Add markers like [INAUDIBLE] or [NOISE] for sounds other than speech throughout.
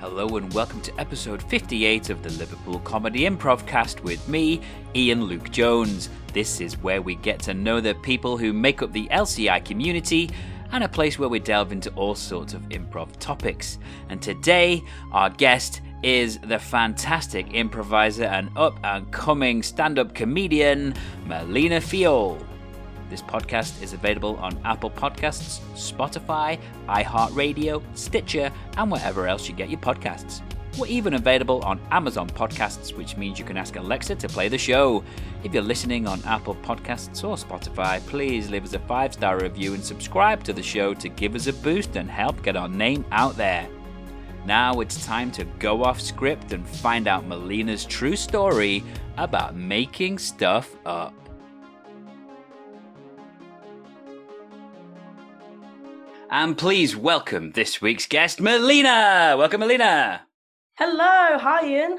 Hello and welcome to episode 58 of the Liverpool Comedy Improv Cast with me, Ian Luke Jones. This is where we get to know the people who make up the LCI community and a place where we delve into all sorts of improv topics. And today, our guest is the fantastic improviser and up and coming stand up comedian, Melina Fiol. This podcast is available on Apple Podcasts, Spotify, iHeartRadio, Stitcher, and wherever else you get your podcasts. We're even available on Amazon Podcasts, which means you can ask Alexa to play the show. If you're listening on Apple Podcasts or Spotify, please leave us a five star review and subscribe to the show to give us a boost and help get our name out there. Now it's time to go off script and find out Melina's true story about making stuff up. And please welcome this week's guest, Melina. Welcome, Melina. Hello, hi Ian.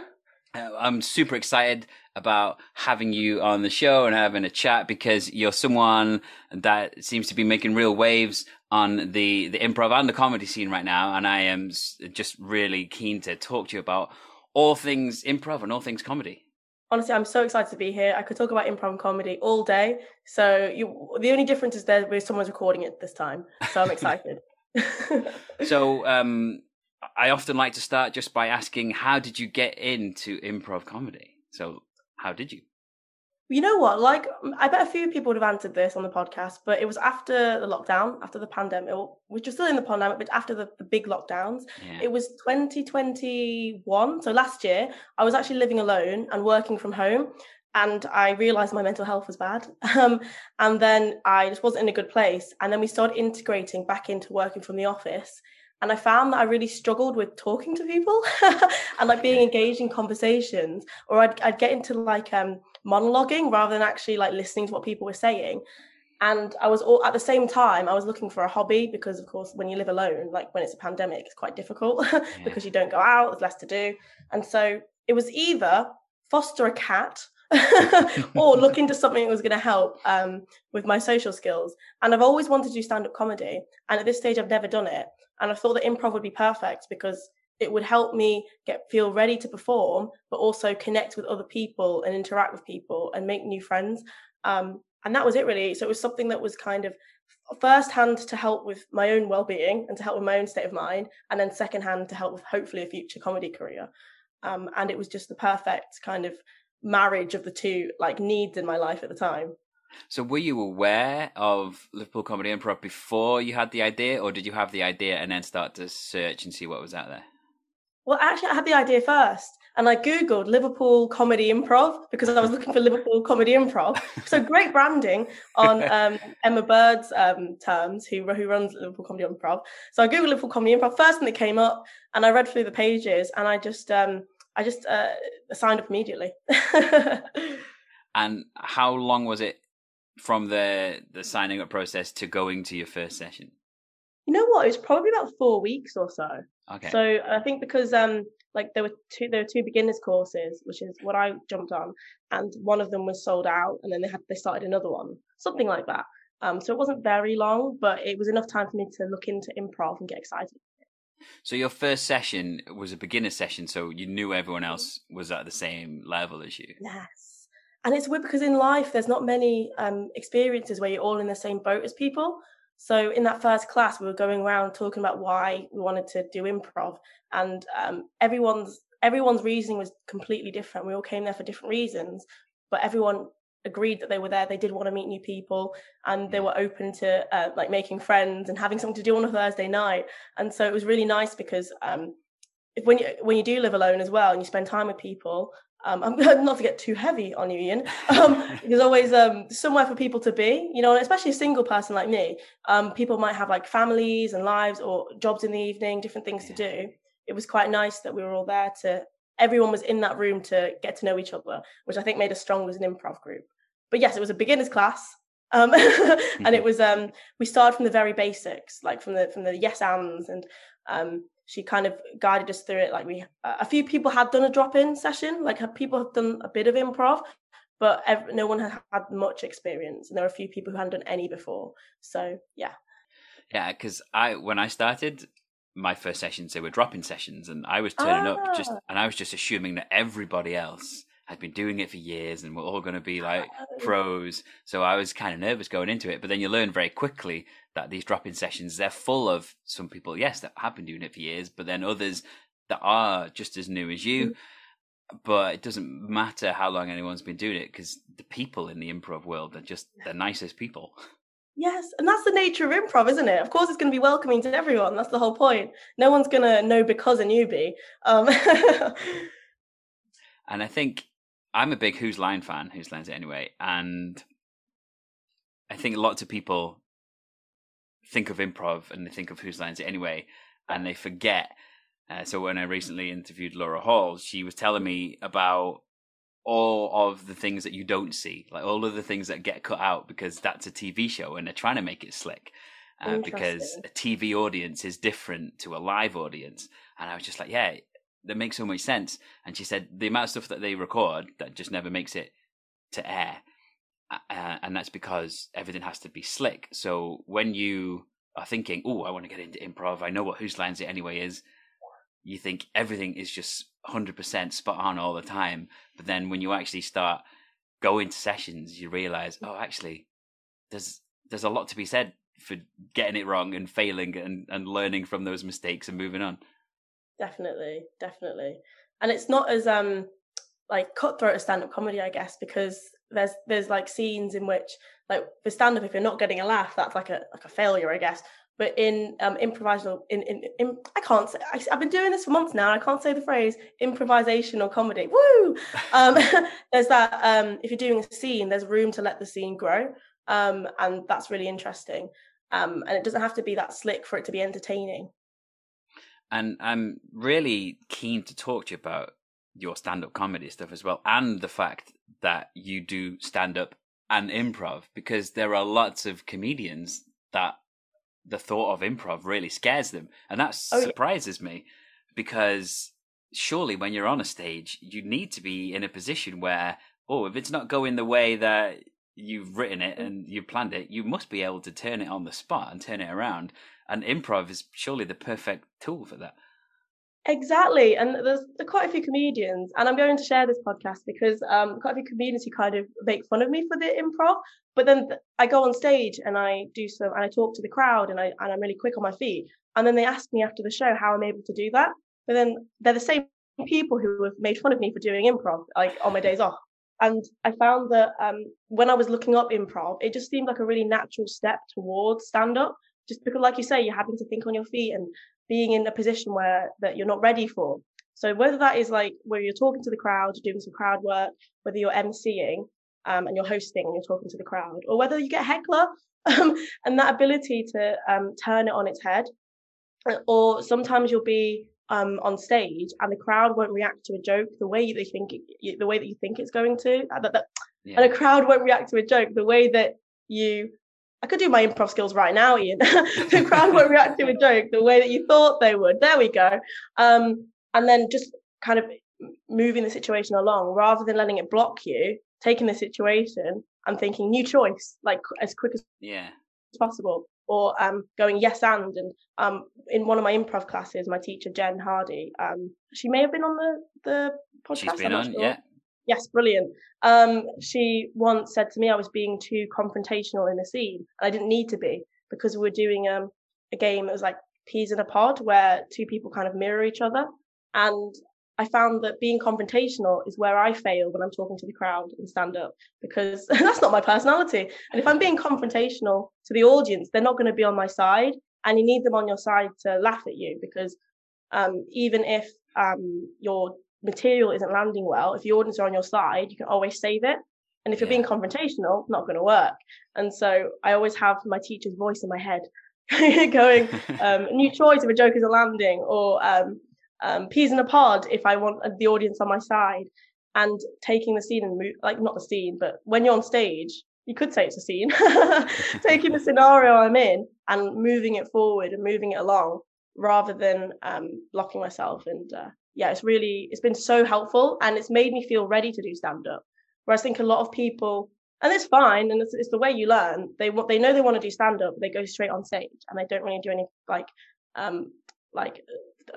Uh, I'm super excited about having you on the show and having a chat because you're someone that seems to be making real waves on the, the improv and the comedy scene right now. And I am just really keen to talk to you about all things improv and all things comedy honestly, I'm so excited to be here. I could talk about improv comedy all day. So you, the only difference is there where someone's recording it this time. So I'm excited. [LAUGHS] [LAUGHS] so um, I often like to start just by asking, how did you get into improv comedy? So how did you? You know what? Like, I bet a few people would have answered this on the podcast, but it was after the lockdown, after the pandemic, which was still in the pandemic, but after the, the big lockdowns. Yeah. It was 2021. So last year, I was actually living alone and working from home. And I realized my mental health was bad. [LAUGHS] Um, and then I just wasn't in a good place. And then we started integrating back into working from the office and I found that I really struggled with talking to people [LAUGHS] and like being [LAUGHS] engaged in conversations, or I'd, I'd get into like um, monologuing rather than actually like listening to what people were saying. And I was all at the same time, I was looking for a hobby because, of course, when you live alone, like when it's a pandemic, it's quite difficult [LAUGHS] yeah. because you don't go out, there's less to do. And so it was either foster a cat [LAUGHS] or look into something that was going to help um, with my social skills. And I've always wanted to do stand up comedy. And at this stage, I've never done it. And I thought that improv would be perfect because it would help me get feel ready to perform, but also connect with other people and interact with people and make new friends. Um, and that was it really. So it was something that was kind of first hand to help with my own well-being and to help with my own state of mind, and then second hand to help with hopefully a future comedy career. Um, and it was just the perfect kind of marriage of the two like needs in my life at the time. So, were you aware of Liverpool Comedy Improv before you had the idea, or did you have the idea and then start to search and see what was out there? Well, actually, I had the idea first, and I googled Liverpool Comedy Improv because I was looking for Liverpool Comedy Improv. So great branding on [LAUGHS] um, Emma Bird's um, terms, who who runs Liverpool Comedy Improv. So I googled Liverpool Comedy Improv first, thing that came up, and I read through the pages, and I just um, I just uh, signed up immediately. [LAUGHS] and how long was it from the the signing up process to going to your first session? You know what? It was probably about four weeks or so. Okay. So I think because um like there were two there were two beginners courses, which is what I jumped on, and one of them was sold out, and then they had they started another one, something like that. Um, so it wasn't very long, but it was enough time for me to look into improv and get excited. So your first session was a beginner session, so you knew everyone else was at the same level as you. Yes, and it's weird because in life there's not many um, experiences where you're all in the same boat as people. So in that first class, we were going around talking about why we wanted to do improv, and um, everyone's everyone's reasoning was completely different. We all came there for different reasons, but everyone agreed that they were there. They did want to meet new people, and they were open to uh, like making friends and having something to do on a Thursday night. And so it was really nice because um, if when you when you do live alone as well and you spend time with people. Um, I'm [LAUGHS] not to get too heavy on you, Ian. Um, [LAUGHS] there's always um, somewhere for people to be, you know, especially a single person like me. Um, people might have like families and lives or jobs in the evening, different things to do. It was quite nice that we were all there to everyone was in that room to get to know each other, which I think made us strong as an improv group. But yes, it was a beginners class. Um, [LAUGHS] and it mm-hmm. was um, we started from the very basics, like from the from the yes ands, and um, she kind of guided us through it. Like we, a few people had done a drop in session, like people have done a bit of improv, but every, no one had had much experience, and there were a few people who hadn't done any before. So yeah, yeah, because I when I started, my first sessions they were drop-in sessions, and I was turning ah. up just, ah. and I was just assuming that everybody else had been doing it for years and we're all going to be like pros. So I was kind of nervous going into it, but then you learn very quickly that these drop-in sessions they're full of some people, yes, that have been doing it for years, but then others that are just as new as you. Mm-hmm. But it doesn't matter how long anyone's been doing it because the people in the improv world are just the nicest people. Yes, and that's the nature of improv, isn't it? Of course, it's going to be welcoming to everyone. That's the whole point. No one's going to know because a newbie. Um... [LAUGHS] and I think I'm a big Whose Line fan, Whose Lines It Anyway, and I think lots of people think of improv and they think of Whose Lines It Anyway, and they forget. Uh, so when I recently interviewed Laura Hall, she was telling me about all of the things that you don't see, like all of the things that get cut out because that's a TV show and they're trying to make it slick. Uh, because a TV audience is different to a live audience. And I was just like, yeah, that makes so much sense. And she said the amount of stuff that they record that just never makes it to air. Uh, and that's because everything has to be slick. So when you are thinking, oh, I want to get into improv, I know what Whose Lines It Anyway is, you think everything is just 100% spot on all the time. But then when you actually start going to sessions, you realize, oh, actually, there's there's a lot to be said for getting it wrong and failing and, and learning from those mistakes and moving on. Definitely, definitely. And it's not as um like cutthroat as stand-up comedy, I guess, because there's there's like scenes in which like for stand-up, if you're not getting a laugh, that's like a like a failure, I guess but in um, improvisational in, in, in I can't say I, have been doing this for months now. I can't say the phrase improvisational comedy. Woo! [LAUGHS] Um, [LAUGHS] there's that um, if you're doing a scene, there's room to let the scene grow, um, and that's really interesting. Um, and it doesn't have to be that slick for it to be entertaining. And I'm really keen to talk to you about your stand-up comedy stuff as well, and the fact that you do stand-up and improv because there are lots of comedians that the thought of improv really scares them, and that oh, surprises yeah. me because surely when you're on a stage, you need to be in a position where, oh, if it's not going the way that you've written it mm. and you've planned it, you must be able to turn it on the spot and turn it around. And improv is surely the perfect tool for that. Exactly, and there's, there's quite a few comedians, and I'm going to share this podcast because um, quite a few comedians who kind of make fun of me for the improv. But then I go on stage and I do some, and I talk to the crowd, and I and I'm really quick on my feet. And then they ask me after the show how I'm able to do that. But then they're the same people who have made fun of me for doing improv, like on my days off. And I found that um, when I was looking up improv, it just seemed like a really natural step towards stand up. Just because, like you say, you're having to think on your feet and being in a position where that you're not ready for. So whether that is like where you're talking to the crowd, doing some crowd work, whether you're emceeing um, and you're hosting and you're talking to the crowd, or whether you get a heckler [LAUGHS] um, and that ability to um, turn it on its head, or sometimes you'll be um, on stage and the crowd won't react to a joke the way they think it, the way that you think it's going to, that, that, yeah. and a crowd won't react to a joke the way that you I could do my improv skills right now, Ian. [LAUGHS] the crowd won't react to a joke the way that you thought they would. There we go. Um, and then just kind of moving the situation along rather than letting it block you, taking the situation and thinking new choice, like as quick as yeah possible. Or um, going yes and and um, in one of my improv classes, my teacher Jen Hardy, um, she may have been on the the podcast. She's been on, sure. yeah. Yes, brilliant. Um, she once said to me I was being too confrontational in a scene, and I didn't need to be because we were doing um, a game. It was like peas in a pod, where two people kind of mirror each other, and I found that being confrontational is where I fail when I'm talking to the crowd and stand up because [LAUGHS] that's not my personality. And if I'm being confrontational to the audience, they're not going to be on my side, and you need them on your side to laugh at you because um, even if um, you're material isn't landing well, if the audience are on your side, you can always save it. And if you're yeah. being confrontational, not going to work. And so I always have my teacher's voice in my head [LAUGHS] going, [LAUGHS] um, new choice if a joke is a landing, or um, um, peas in a pod if I want the audience on my side, and taking the scene and move, like not the scene, but when you're on stage, you could say it's a scene, [LAUGHS] taking the scenario I'm in and moving it forward and moving it along rather than um, blocking myself and uh, yeah, it's really it's been so helpful and it's made me feel ready to do stand up. Whereas I think a lot of people, and it's fine, and it's, it's the way you learn. They want they know they want to do stand up, they go straight on stage and they don't really do any like um like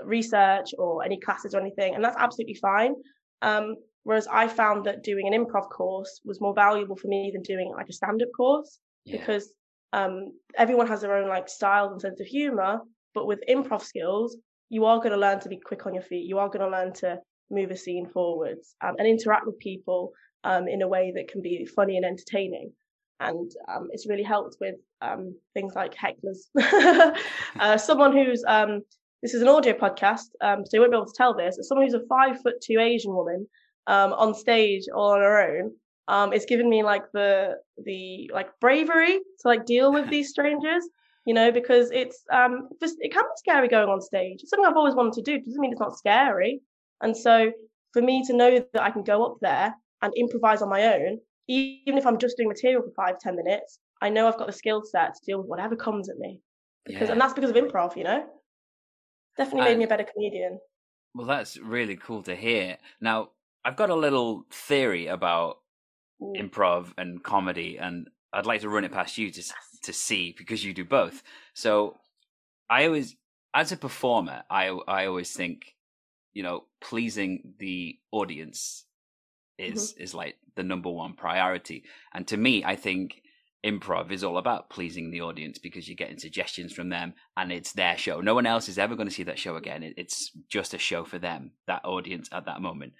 research or any classes or anything, and that's absolutely fine. Um, whereas I found that doing an improv course was more valuable for me than doing like a stand-up course yeah. because um, everyone has their own like styles and sense of humor. But with improv skills, you are going to learn to be quick on your feet. You are going to learn to move a scene forwards um, and interact with people um, in a way that can be funny and entertaining. And um, it's really helped with um, things like hecklers. [LAUGHS] uh, someone who's um, this is an audio podcast, um, so you won't be able to tell this. As someone who's a five foot two Asian woman on stage all on her own, um, it's given me like the the like bravery to like deal with [LAUGHS] these strangers you know because it's um just it can be scary going on stage. It's something i've always wanted to do it doesn't mean it's not scary. And so for me to know that i can go up there and improvise on my own even if i'm just doing material for five ten minutes i know i've got the skill set to deal with whatever comes at me. Because yeah. and that's because of improv you know? Definitely made me a better comedian. Well that's really cool to hear. Now i've got a little theory about improv and comedy, and I'd like to run it past you to to see because you do both. So I always, as a performer, I I always think, you know, pleasing the audience is mm-hmm. is like the number one priority. And to me, I think improv is all about pleasing the audience because you're getting suggestions from them and it's their show. No one else is ever going to see that show again. It's just a show for them, that audience at that moment.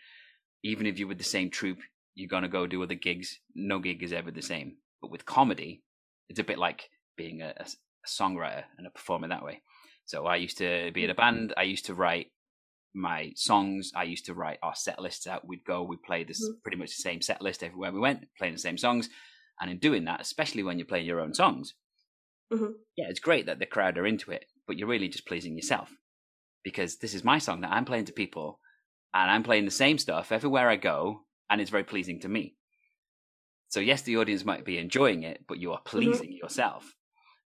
Even if you're with the same troupe, you're going to go do other gigs. No gig is ever the same. But with comedy, it's a bit like being a, a, songwriter and a performer that way. So I used to be in a band. I used to write my songs. I used to write our set lists out. We'd go, we'd play this mm-hmm. pretty much the same set list everywhere we went, playing the same songs. And in doing that, especially when you're playing your own songs, mm-hmm. yeah, it's great that the crowd are into it, but you're really just pleasing yourself because this is my song that I'm playing to people and I'm playing the same stuff everywhere I go and it's very pleasing to me. So yes, the audience might be enjoying it, but you are mm-hmm. pleasing mm-hmm. yourself.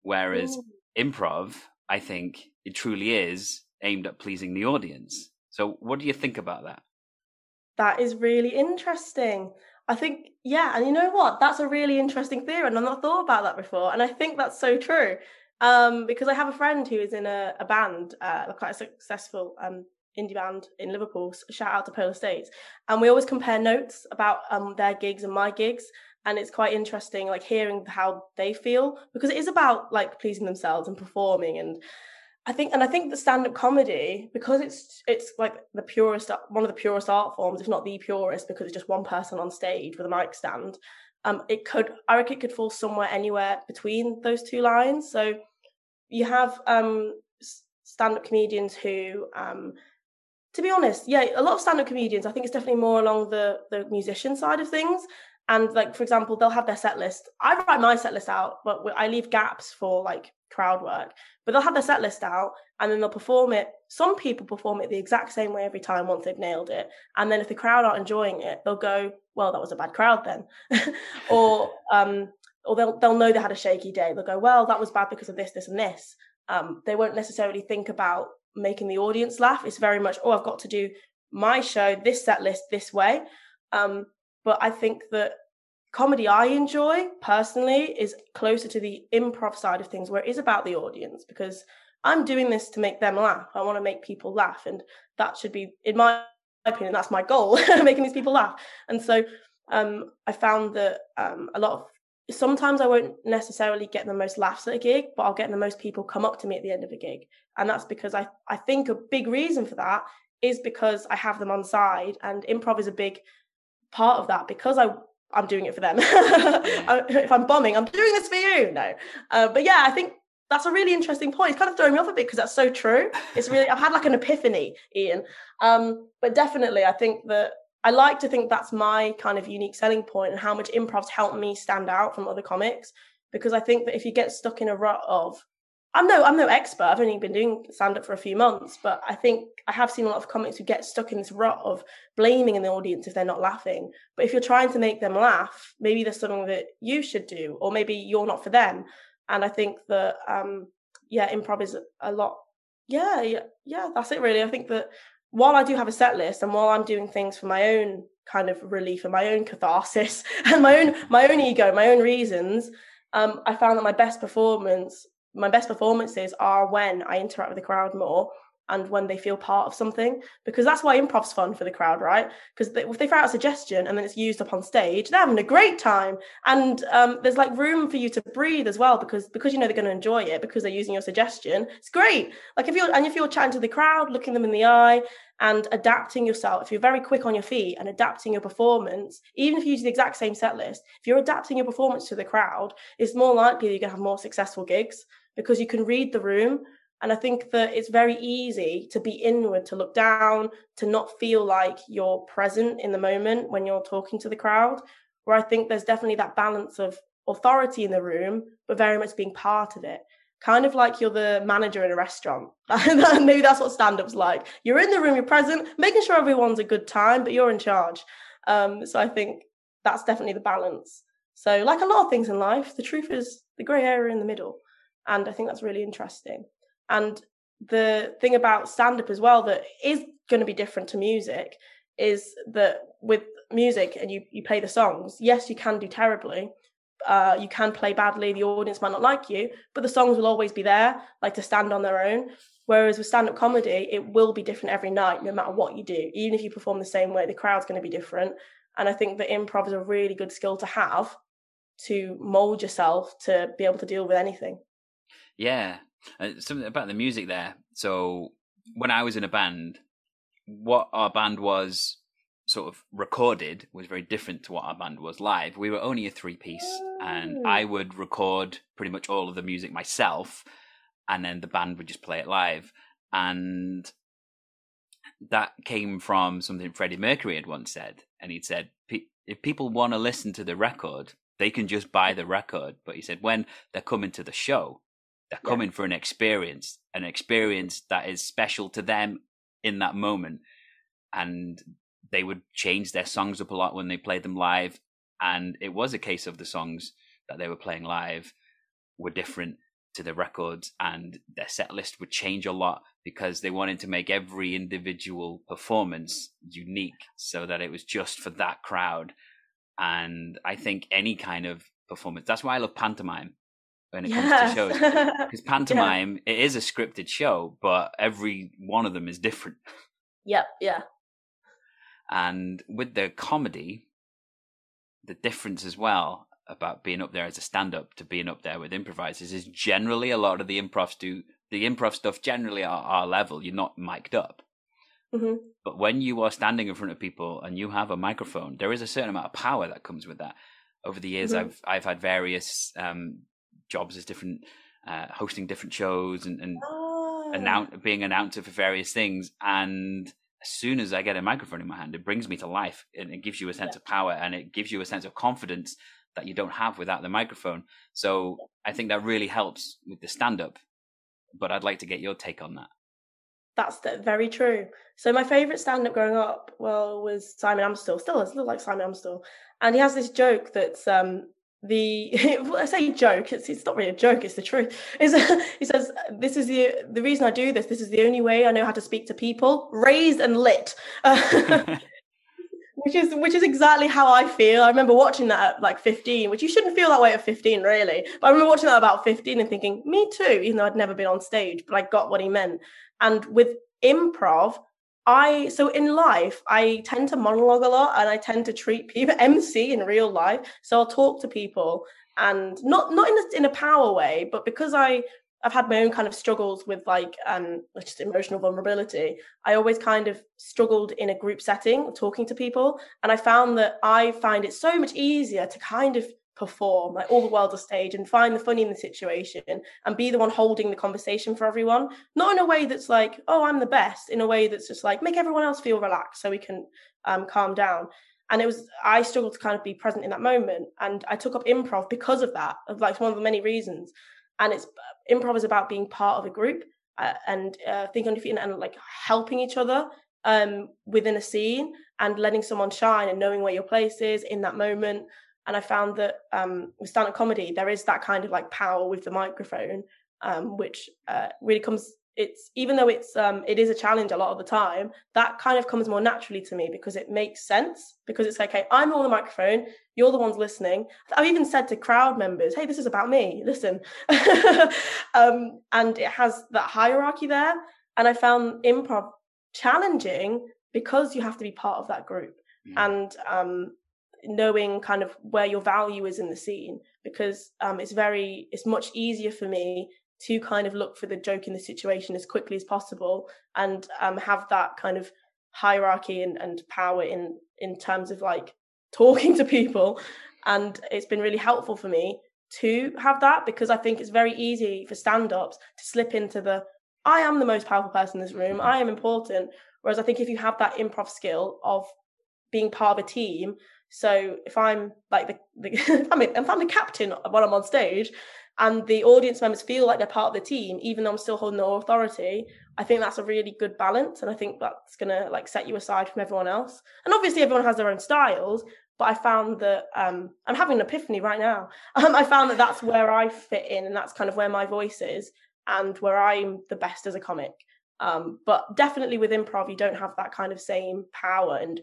Whereas Ooh. improv, I think it truly is aimed at pleasing the audience. So what do you think about that? That is really interesting. I think, yeah, and you know what? That's a really interesting theory, and I've not thought about that before. And I think that's so true. Um, because I have a friend who is in a, a band, uh, quite a successful um, indie band in Liverpool. Shout out to Polar States. And we always compare notes about um, their gigs and my gigs. And it's quite interesting, like hearing how they feel because it is about like pleasing themselves and performing. And I think, and I think the stand-up comedy because it's it's like the purest, one of the purest art forms, if not the purest, because it's just one person on stage with a mic stand. Um, it could, I reckon, it could fall somewhere anywhere between those two lines. So you have um, stand-up comedians who um, to be honest, yeah, a lot of stand-up comedians, I think it's definitely more along the the musician side of things. And like for example, they'll have their set list. I write my set list out, but I leave gaps for like crowd work. But they'll have their set list out and then they'll perform it. Some people perform it the exact same way every time once they've nailed it. And then if the crowd aren't enjoying it, they'll go, "Well, that was a bad crowd then," [LAUGHS] or um, or they'll they'll know they had a shaky day. They'll go, "Well, that was bad because of this, this, and this." Um, they won't necessarily think about making the audience laugh. It's very much, oh, I've got to do my show, this set list, this way. Um, but I think that comedy I enjoy personally is closer to the improv side of things, where it is about the audience because I'm doing this to make them laugh. I want to make people laugh, and that should be, in my opinion, that's my goal, [LAUGHS] making these people laugh. And so um, I found that um, a lot of sometimes I won't necessarily get the most laughs at a gig, but I'll get the most people come up to me at the end of a gig. And that's because I, I think a big reason for that is because I have them on side and improv is a big part of that because I I'm doing it for them. [LAUGHS] if I'm bombing, I'm doing this for you. No, uh, but yeah, I think that's a really interesting point. It's kind of throwing me off a bit because that's so true. It's really I've had like an epiphany, Ian. Um, but definitely, I think that I like to think that's my kind of unique selling point and how much improv's helped me stand out from other comics. Because I think that if you get stuck in a rut of, I'm no, I'm no expert. I've only been doing stand up for a few months, but I think I have seen a lot of comics who get stuck in this rut of blaming in the audience if they're not laughing. But if you're trying to make them laugh, maybe there's something that you should do, or maybe you're not for them. And I think that, um, yeah, improv is a lot. Yeah, yeah, yeah. That's it, really. I think that while I do have a set list and while I'm doing things for my own kind of relief and my own catharsis [LAUGHS] and my own my own ego, my own reasons, um, I found that my best performance, my best performances are when I interact with the crowd more and when they feel part of something because that's why improv's fun for the crowd right? Because if they throw out a suggestion and then it's used up on stage they're having a great time. And um, there's like room for you to breathe as well because because you know they're going to enjoy it because they're using your suggestion. It's great. Like if you're and if you're chatting to the crowd looking them in the eye and adapting yourself if you're very quick on your feet and adapting your performance even if you use the exact same set list if you're adapting your performance to the crowd it's more likely you're going to have more successful gigs because you can read the room and I think that it's very easy to be inward, to look down, to not feel like you're present in the moment when you're talking to the crowd. Where I think there's definitely that balance of authority in the room, but very much being part of it. Kind of like you're the manager in a restaurant. [LAUGHS] Maybe that's what stand up's like. You're in the room, you're present, making sure everyone's a good time, but you're in charge. Um, so I think that's definitely the balance. So, like a lot of things in life, the truth is the grey area in the middle. And I think that's really interesting. And the thing about stand up as well that is going to be different to music is that with music and you, you play the songs, yes, you can do terribly. Uh, you can play badly, the audience might not like you, but the songs will always be there, like to stand on their own. Whereas with stand up comedy, it will be different every night, no matter what you do. Even if you perform the same way, the crowd's going to be different. And I think that improv is a really good skill to have to mold yourself to be able to deal with anything. Yeah, uh, something about the music there. So when I was in a band, what our band was sort of recorded was very different to what our band was live. We were only a three piece, and I would record pretty much all of the music myself, and then the band would just play it live. And that came from something Freddie Mercury had once said, and he'd said, "If people want to listen to the record, they can just buy the record." But he said, when they're coming to the show, they're coming yeah. for an experience, an experience that is special to them in that moment. And they would change their songs up a lot when they played them live. And it was a case of the songs that they were playing live were different to the records and their set list would change a lot because they wanted to make every individual performance unique so that it was just for that crowd. And I think any kind of performance, that's why I love pantomime when it comes to shows. [LAUGHS] Because pantomime yeah. it is a scripted show but every one of them is different. Yep yeah. And with the comedy the difference as well about being up there as a stand-up to being up there with improvisers is generally a lot of the improv do the improv stuff generally are our level. You're not mic'd up. Mm-hmm. but when you are standing in front of people and you have a microphone there is a certain amount of power that comes with that. Over the years mm-hmm. i've i've had various um, jobs as different, uh, hosting different shows and, and oh. announce, being announcer for various things. And as soon as I get a microphone in my hand, it brings me to life and it gives you a sense yeah. of power and it gives you a sense of confidence that you don't have without the microphone. So I think that really helps with the stand up. But I'd like to get your take on that. That's very true. So my favorite stand up growing up, well, was Simon Amstell. Still, it's still like Simon Amstell, and he has this joke that's um, the [LAUGHS] I say joke, it's, it's not really a joke, it's the truth. Is he [LAUGHS] says, This is the the reason I do this, this is the only way I know how to speak to people, raised and lit. Uh, [LAUGHS] which is which is exactly how I feel. I remember watching that at like 15, which you shouldn't feel that way at 15, really. But I remember watching that about 15 and thinking, me too, even though I'd never been on stage, but I got what he meant. And with improv, I so in life I tend to monologue a lot and I tend to treat people [LAUGHS] MC in real life. So I'll talk to people and not not in a, in a power way, but because I I've had my own kind of struggles with like um just emotional vulnerability. I always kind of struggled in a group setting talking to people and I found that I find it so much easier to kind of perform like all the world a stage and find the funny in the situation and be the one holding the conversation for everyone. Not in a way that's like oh i'm the best in a way that's just like make everyone else feel relaxed so we can um, calm down. And it was i struggled to kind of be present in that moment and i took up improv because of that of like one of the many reasons. And it's improv is about being part of a group uh, and uh, thinking on your feet and, and like helping each other um, within a scene and letting someone shine and knowing where your place is in that moment and I found that um, with stand-up comedy, there is that kind of like power with the microphone, um, which uh, really comes. It's even though it's um, it is a challenge a lot of the time. That kind of comes more naturally to me because it makes sense. Because it's okay, I'm on the microphone, you're the ones listening. I've even said to crowd members, "Hey, this is about me. Listen," [LAUGHS] um, and it has that hierarchy there. And I found improv challenging because you have to be part of that group mm. and um, knowing kind of where your value is in the scene because um, it's very it's much easier for me to kind of look for the joke in the situation as quickly as possible and um, have that kind of hierarchy and, and power in in terms of like [LAUGHS] talking to people and it's been really helpful for me to have that because I think it's very easy for stand-ups to slip into the I am the most powerful person in this room. I am important. Whereas I think if you have that improv skill of being part of a team, so if I'm like the, the [LAUGHS] if, I'm, if I'm the captain when I'm on stage, and the audience members feel like they're part of the team, even though I'm still holding the authority, I think that's a really good balance, and I think that's gonna like set you aside from everyone else. And obviously, everyone has their own styles, but I found that um, I'm having an epiphany right now. [LAUGHS] Um, I found that that's where I fit in, and that's kind of where my voice is, and where I'm the best as a comic. Um, but definitely with improv, you don't have that kind of same power, and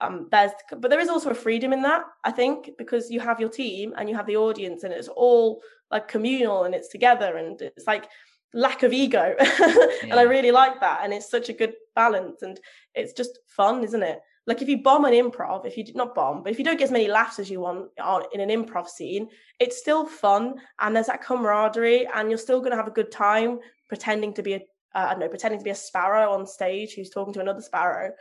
um, there's but there is also a freedom in that I think because you have your team and you have the audience, and it's all like communal and it's together, and it's like lack of ego, yeah. [LAUGHS] and I really like that, and it's such a good balance, and it's just fun, isn't it? like if you bomb an improv, if you did not bomb, but if you don't get as many laughs as you want in an improv scene, it's still fun and there's that camaraderie and you're still going to have a good time pretending to be a uh, I don't know, pretending to be a sparrow on stage who's talking to another sparrow.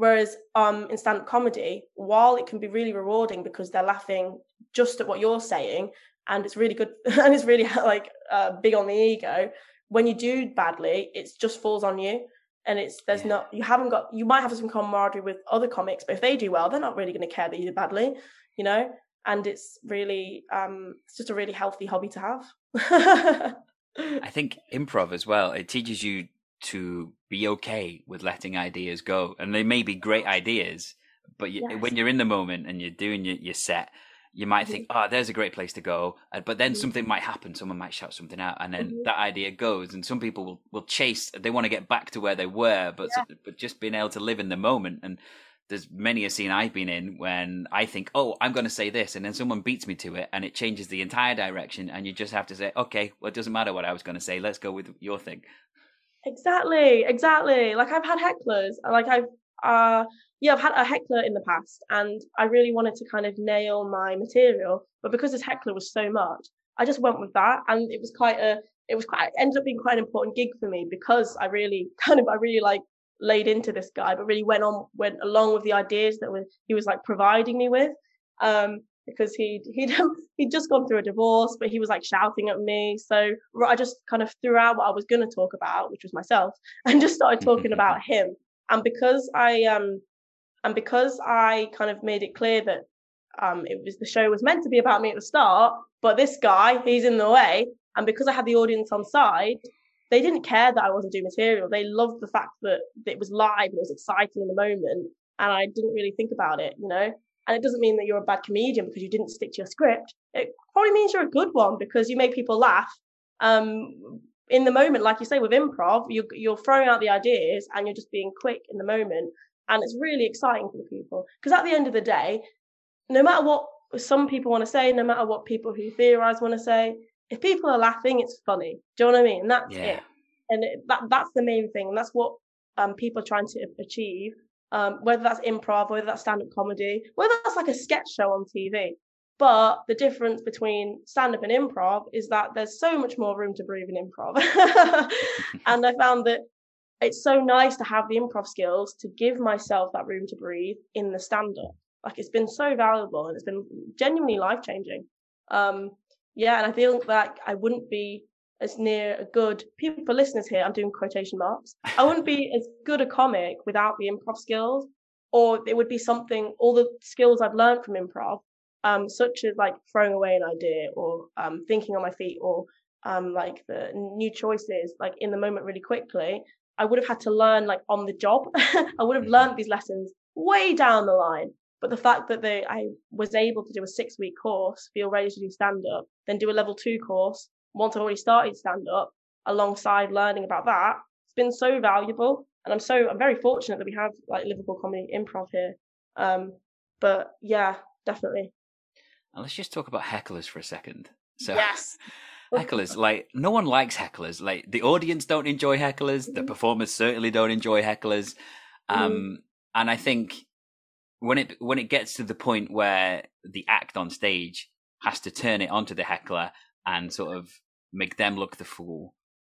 Whereas um, in stand-up comedy, while it can be really rewarding because they're laughing just at what you're saying, and it's really good [LAUGHS] and it's really [LAUGHS] like uh, big on the ego. When you do badly, it just falls on you and it's there's yeah. not you haven't got you might have some camaraderie with other comics but if they do well they're not really going to care that you did badly you know and it's really um it's just a really healthy hobby to have [LAUGHS] i think improv as well it teaches you to be okay with letting ideas go and they may be great ideas but you, yes. when you're in the moment and you're doing your, your set you might think, oh, there's a great place to go. But then mm-hmm. something might happen. Someone might shout something out, and then mm-hmm. that idea goes. And some people will, will chase. They want to get back to where they were, but yeah. but just being able to live in the moment. And there's many a scene I've been in when I think, oh, I'm going to say this, and then someone beats me to it, and it changes the entire direction. And you just have to say, okay, well, it doesn't matter what I was going to say. Let's go with your thing. Exactly, exactly. Like I've had hecklers, like I've uh yeah, I've had a heckler in the past and I really wanted to kind of nail my material, but because this heckler was so much, I just went with that. And it was quite a, it was quite, it ended up being quite an important gig for me because I really [LAUGHS] kind of, I really like laid into this guy, but really went on, went along with the ideas that were, he was like providing me with. Um, because he'd, he'd, [LAUGHS] he'd just gone through a divorce, but he was like shouting at me. So I just kind of threw out what I was going to talk about, which was myself, [LAUGHS] and just started talking about him. And because I, um, and because I kind of made it clear that um, it was the show was meant to be about me at the start, but this guy, he's in the way. And because I had the audience on side, they didn't care that I wasn't doing material. They loved the fact that it was live and it was exciting in the moment. And I didn't really think about it, you know? And it doesn't mean that you're a bad comedian because you didn't stick to your script. It probably means you're a good one because you make people laugh. Um, in the moment, like you say, with improv, you're, you're throwing out the ideas and you're just being quick in the moment. And it's really exciting for the people. Because at the end of the day, no matter what some people want to say, no matter what people who theorize want to say, if people are laughing, it's funny. Do you know what I mean? And that's yeah. it. And it, that that's the main thing. And that's what um, people are trying to achieve. Um, whether that's improv, whether that's stand-up comedy, whether that's like a sketch show on TV. But the difference between stand-up and improv is that there's so much more room to breathe in improv. [LAUGHS] and I found that it's so nice to have the improv skills to give myself that room to breathe in the stand up. Like it's been so valuable and it's been genuinely life changing. Um, yeah, and I feel like I wouldn't be as near a good people for listeners here. I'm doing quotation marks. I wouldn't be as good a comic without the improv skills, or it would be something. All the skills I've learned from improv, um, such as like throwing away an idea or um, thinking on my feet or um, like the new choices, like in the moment really quickly. I would have had to learn like on the job. [LAUGHS] I would have mm-hmm. learned these lessons way down the line. But the fact that they, I was able to do a six week course, feel ready to do stand up, then do a level two course once I've already started stand up alongside learning about that, it's been so valuable. And I'm so, I'm very fortunate that we have like Liverpool Comedy Improv here. Um, but yeah, definitely. Now let's just talk about hecklers for a second. So, yes. [LAUGHS] hecklers. Like no one likes hecklers. Like the audience don't enjoy hecklers. The mm-hmm. performers certainly don't enjoy hecklers. Um, mm. and I think when it when it gets to the point where the act on stage has to turn it onto the heckler and sort of make them look the fool.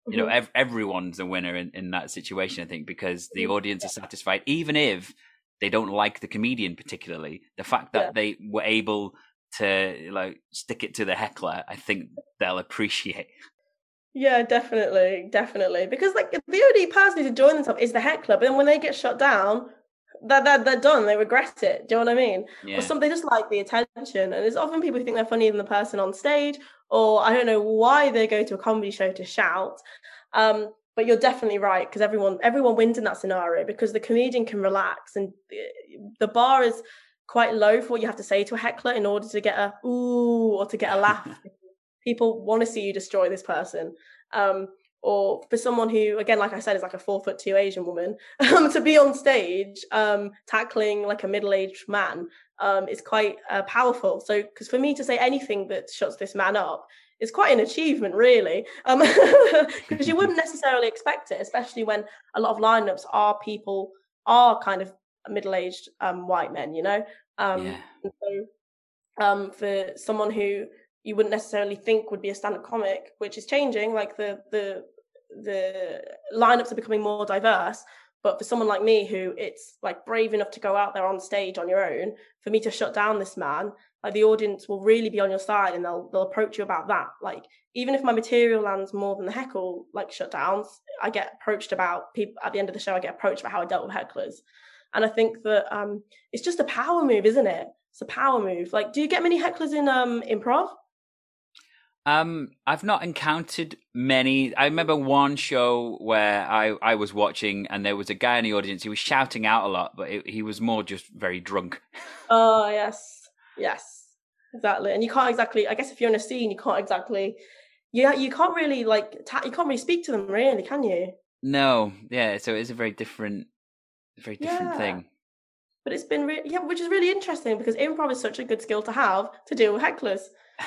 You know, mm-hmm. ev- everyone's a winner in, in that situation, I think, because the mm-hmm. audience is satisfied, even if they don't like the comedian particularly. The fact that yeah. they were able to like stick it to the heckler, I think they'll appreciate. Yeah, definitely, definitely. Because like the only person who's enjoying themselves is the heckler, but then when they get shut down, they're, they're, they're done. They regret it. Do you know what I mean? Yeah. Or some they just like the attention, and there's often people who think they're funnier than the person on stage, or I don't know why they go to a comedy show to shout. Um, but you're definitely right because everyone everyone wins in that scenario because the comedian can relax and the bar is quite low for what you have to say to a heckler in order to get a ooh or to get a laugh. [LAUGHS] People want to see you destroy this person. Um, or for someone who, again, like I said, is like a four foot two Asian woman, [LAUGHS] um, to be on stage um, tackling like a middle aged man um, is quite uh, powerful. So, because for me to say anything that shuts this man up is quite an achievement, really, because um, [LAUGHS] you wouldn't necessarily expect it, especially when a lot of lineups are people are kind of middle aged um, white men, you know. Um, yeah. So, um, for someone who you wouldn't necessarily think would be a stand-up comic, which is changing, like the the the lineups are becoming more diverse. But for someone like me, who it's like brave enough to go out there on stage on your own, for me to shut down this man, like the audience will really be on your side and they'll they'll approach you about that. Like even if my material lands more than the heckle like shutdowns, I get approached about people at the end of the show. I get approached about how I dealt with hecklers, and I think that um, it's just a power move, isn't it? It's a power move. Like, do you get many hecklers in um, improv? Um, I've not encountered many. I remember one show where I, I was watching and there was a guy in the audience. He was shouting out a lot, but it, he was more just very drunk. [LAUGHS] Oh yes, yes, exactly. And you can't exactly. I guess if you're in a scene, you can't exactly. Yeah, you can't really like. Ta- you can't really speak to them, really, can you? No, yeah. So it's a very different, very different yeah. thing. But it's been really, yeah, which is really interesting because improv is such a good skill to have to deal with hecklers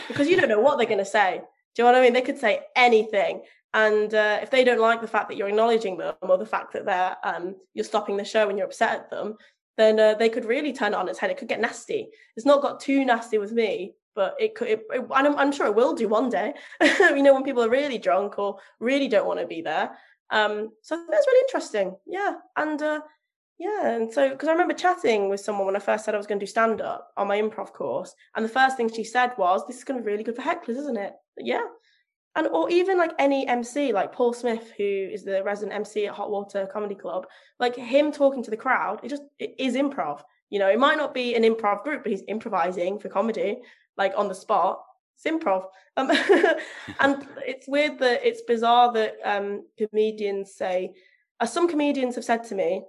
because you don't know what they're going to say. Do you know what I mean? They could say anything, and uh, if they don't like the fact that you're acknowledging them or the fact that they're um, you're stopping the show and you're upset at them, then uh, they could really turn it on its head. It could get nasty. It's not got too nasty with me, but it could. It, it, I'm, I'm, sure it will do one day. [LAUGHS] you know, when people are really drunk or really don't want to be there. Um, so that's really interesting. Yeah, and uh, yeah, and so because I remember chatting with someone when I first said I was going to do stand up on my improv course, and the first thing she said was, "This is going to be really good for hecklers, isn't it?" Yeah, and or even like any MC, like Paul Smith, who is the resident MC at Hot Water Comedy Club, like him talking to the crowd, it just it is improv. You know, it might not be an improv group, but he's improvising for comedy, like on the spot. It's improv, um, [LAUGHS] and it's weird that it's bizarre that um, comedians say. Uh, some comedians have said to me,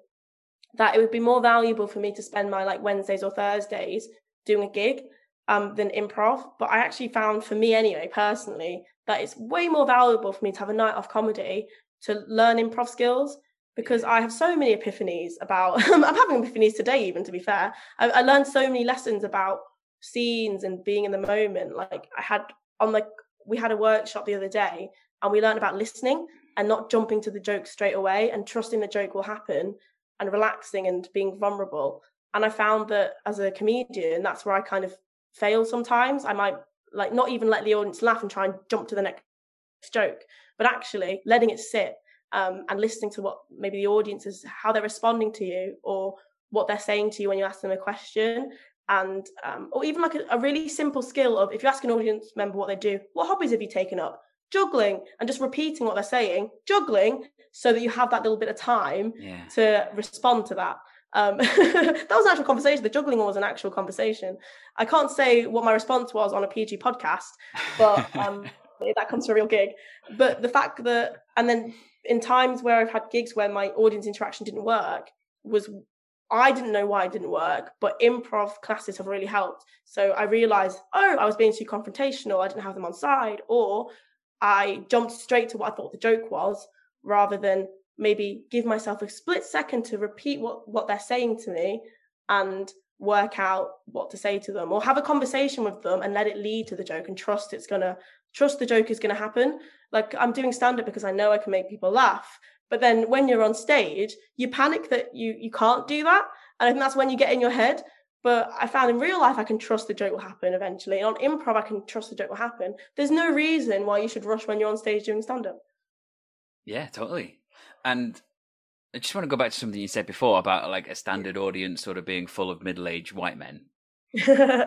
that it would be more valuable for me to spend my like Wednesdays or Thursdays doing a gig um, than improv. But I actually found for me anyway, personally, that it's way more valuable for me to have a night off comedy to learn improv skills because I have so many epiphanies about. [LAUGHS] I'm having epiphanies today, even to be fair. I, I learned so many lessons about scenes and being in the moment. Like I had on the we had a workshop the other day and we learned about listening and not jumping to the joke straight away and trusting the joke will happen and relaxing and being vulnerable. And I found that as a comedian, that's where I kind of fail sometimes. I might like not even let the audience laugh and try and jump to the next joke, but actually letting it sit um, and listening to what maybe the audience is, how they're responding to you or what they're saying to you when you ask them a question. And um, or even like a, a really simple skill of if you ask an audience member what they do, what hobbies have you taken up? Juggling and just repeating what they're saying, juggling so that you have that little bit of time yeah. to respond to that. Um, [LAUGHS] that was an actual conversation. The juggling one was an actual conversation. I can't say what my response was on a PG podcast, but [LAUGHS] um, that comes to a real gig. But the fact that, and then in times where I've had gigs where my audience interaction didn't work, was I didn't know why it didn't work, but improv classes have really helped. So I realized, oh, I was being too confrontational. I didn't have them on side, or I jumped straight to what I thought the joke was, rather than maybe give myself a split second to repeat what, what they're saying to me and work out what to say to them or have a conversation with them and let it lead to the joke and trust it's to trust the joke is to happen. Like I'm doing stand up because I know I can make people laugh. But then when you're on stage, you panic that you you can't do that. And I think that's when you get in your head. But I found in real life I can trust the joke will happen eventually. And on improv I can trust the joke will happen. There's no reason why you should rush when you're on stage doing stand up. Yeah, totally. And I just want to go back to something you said before about like a standard audience sort of being full of middle-aged white men. [LAUGHS]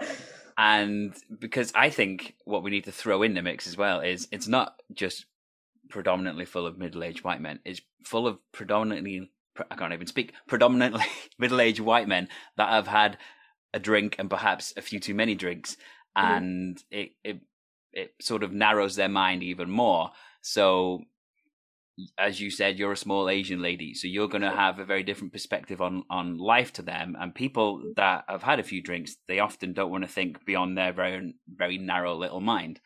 and because I think what we need to throw in the mix as well is it's not just predominantly full of middle-aged white men; it's full of predominantly I can't even speak predominantly [LAUGHS] middle-aged white men that have had a drink and perhaps a few too many drinks, mm-hmm. and mm. it it it sort of narrows their mind even more. So as you said, you're a small Asian lady, so you're going to have a very different perspective on on life to them. And people that have had a few drinks, they often don't want to think beyond their very very narrow little mind.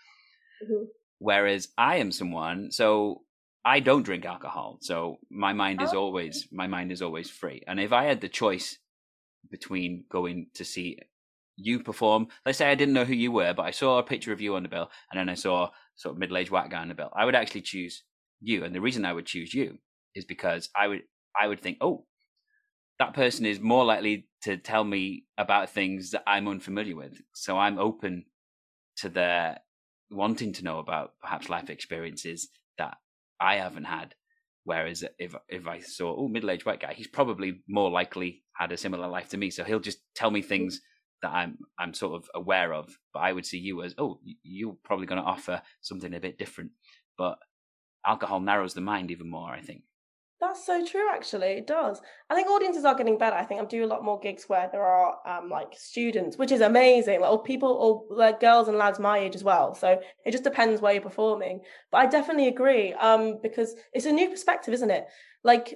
Mm-hmm. Whereas I am someone, so I don't drink alcohol, so my mind is oh. always my mind is always free. And if I had the choice between going to see you perform, let's say I didn't know who you were, but I saw a picture of you on the bill, and then I saw sort of middle aged white guy on the bill, I would actually choose you. And the reason I would choose you is because I would I would think, oh, that person is more likely to tell me about things that I'm unfamiliar with. So I'm open to their wanting to know about perhaps life experiences that I haven't had. Whereas if if I saw oh middle aged white guy, he's probably more likely had a similar life to me. So he'll just tell me things that I'm I'm sort of aware of. But I would see you as oh you're probably going to offer something a bit different. But alcohol narrows the mind even more, I think. That's so true, actually. It does. I think audiences are getting better. I think I'm doing a lot more gigs where there are um, like students, which is amazing, like, or people, or like girls and lads my age as well. So it just depends where you're performing. But I definitely agree um, because it's a new perspective, isn't it? Like,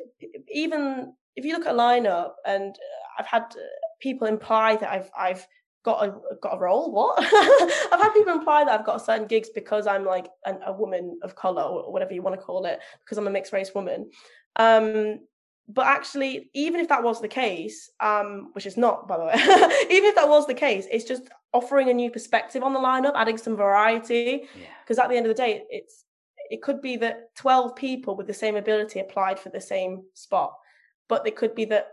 even if you look at a lineup, and uh, I've had uh, people imply that I've I've got a got a role. What? [LAUGHS] I've had people imply that I've got certain gigs because I'm like an, a woman of color or whatever you want to call it, because I'm a mixed race woman. Um, but actually, even if that was the case, um, which is not, by the way, [LAUGHS] even if that was the case, it's just offering a new perspective on the lineup, adding some variety. Because yeah. at the end of the day, it's it could be that 12 people with the same ability applied for the same spot, but it could be that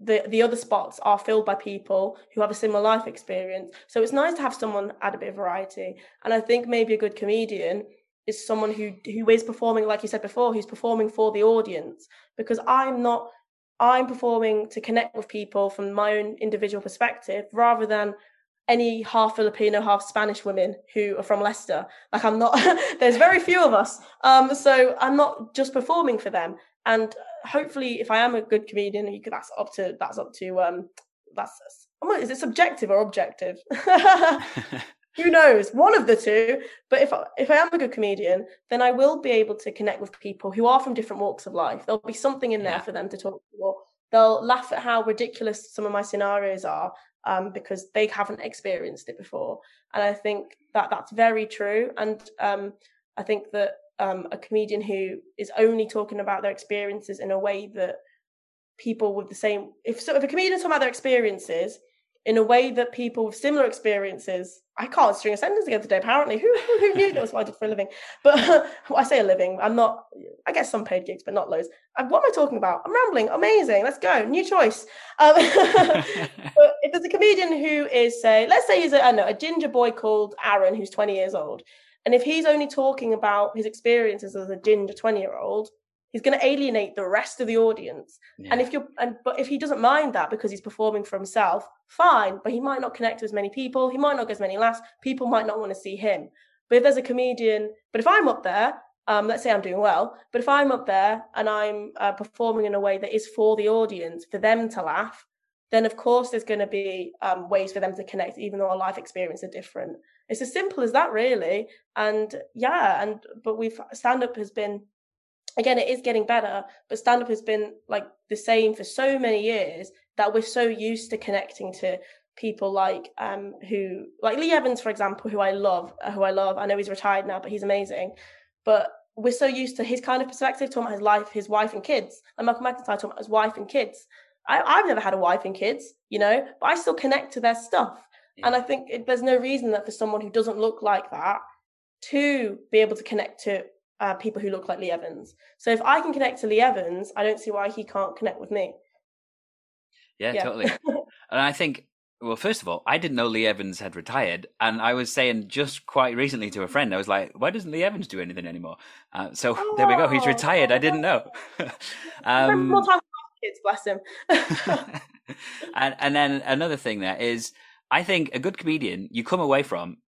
the the other spots are filled by people who have a similar life experience. So it's nice to have someone add a bit of variety. And I think maybe a good comedian is someone who who is performing, like you said before, who's performing for the audience. Because I'm not I'm performing to connect with people from my own individual perspective rather than any half Filipino, half Spanish women who are from Leicester. Like I'm not [LAUGHS] there's very few of us. Um so I'm not just performing for them. And hopefully, if I am a good comedian, you could, that's up to that's up to um that's is it subjective or objective? [LAUGHS] [LAUGHS] Who knows? One of the two. But if if I am a good comedian, then I will be able to connect with people who are from different walks of life. There'll be something in there yeah. for them to talk to. Or they'll laugh at how ridiculous some of my scenarios are um, because they haven't experienced it before. And I think that that's very true. And um, I think that um, a comedian who is only talking about their experiences in a way that people with the same if so if a comedian's talking about their experiences in a way that people with similar experiences I can't string a sentence together today. Apparently, [LAUGHS] who who knew that was what I did for a living? But [LAUGHS] well, I say a living. I'm not. I guess some paid gigs, but not loads. what am I talking about? I'm rambling. Amazing. Let's go. New choice. Um, [LAUGHS] but if there's a comedian who is, say, let's say he's a, I know a ginger boy called Aaron who's 20 years old, and if he's only talking about his experiences as a ginger 20 year old, he's going to alienate the rest of the audience. Yeah. And if you're, and but if he doesn't mind that because he's performing for himself, fine. But he might not connect to as many people. He might not get as many laughs. People might not want to see him. But if there's a comedian, but if I'm up there, um, let's say I'm doing well, but if I'm up there and I'm uh, performing in a way that is for the audience, for them to laugh, then of course there's going to be um, ways for them to connect, even though our life experience are different. It's as simple as that, really. And yeah, and but we've stand up has been again, it is getting better, but stand up has been like the same for so many years that we're so used to connecting to people like um who like Lee Evans, for example, who I love, uh, who I love. I know he's retired now, but he's amazing. But we're so used to his kind of perspective, talking about his life, his wife and kids. And Malcolm McIntyre talking about his wife and kids. I, I've never had a wife and kids, you know, but I still connect to their stuff. Yeah. And I think it, there's no reason that for someone who doesn't look like that to be able to connect to uh, people who look like Lee Evans. So if I can connect to Lee Evans, I don't see why he can't connect with me. Yeah, yeah. totally. [LAUGHS] and I think, well, first of all, I didn't know Lee Evans had retired, and I was saying just quite recently to a friend, I was like, "Why doesn't Lee Evans do anything anymore?" Uh, so oh, [LAUGHS] there we go. He's retired. I didn't know. [LAUGHS] um, kids, bless him. and and then another thing there is, I think a good comedian you come away from,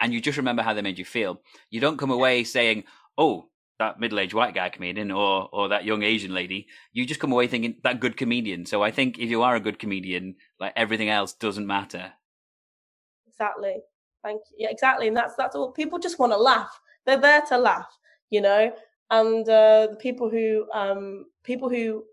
and you just remember how they made you feel. You don't come away saying, "Oh, that middle-aged white guy comedian or or that young Asian lady, you just come away thinking that good comedian. So I think if you are a good comedian, like everything else doesn't matter. Exactly. Thank you. Yeah, exactly. And that's that's all. People just want to laugh. They're there to laugh, you know. And uh, the people who um, people who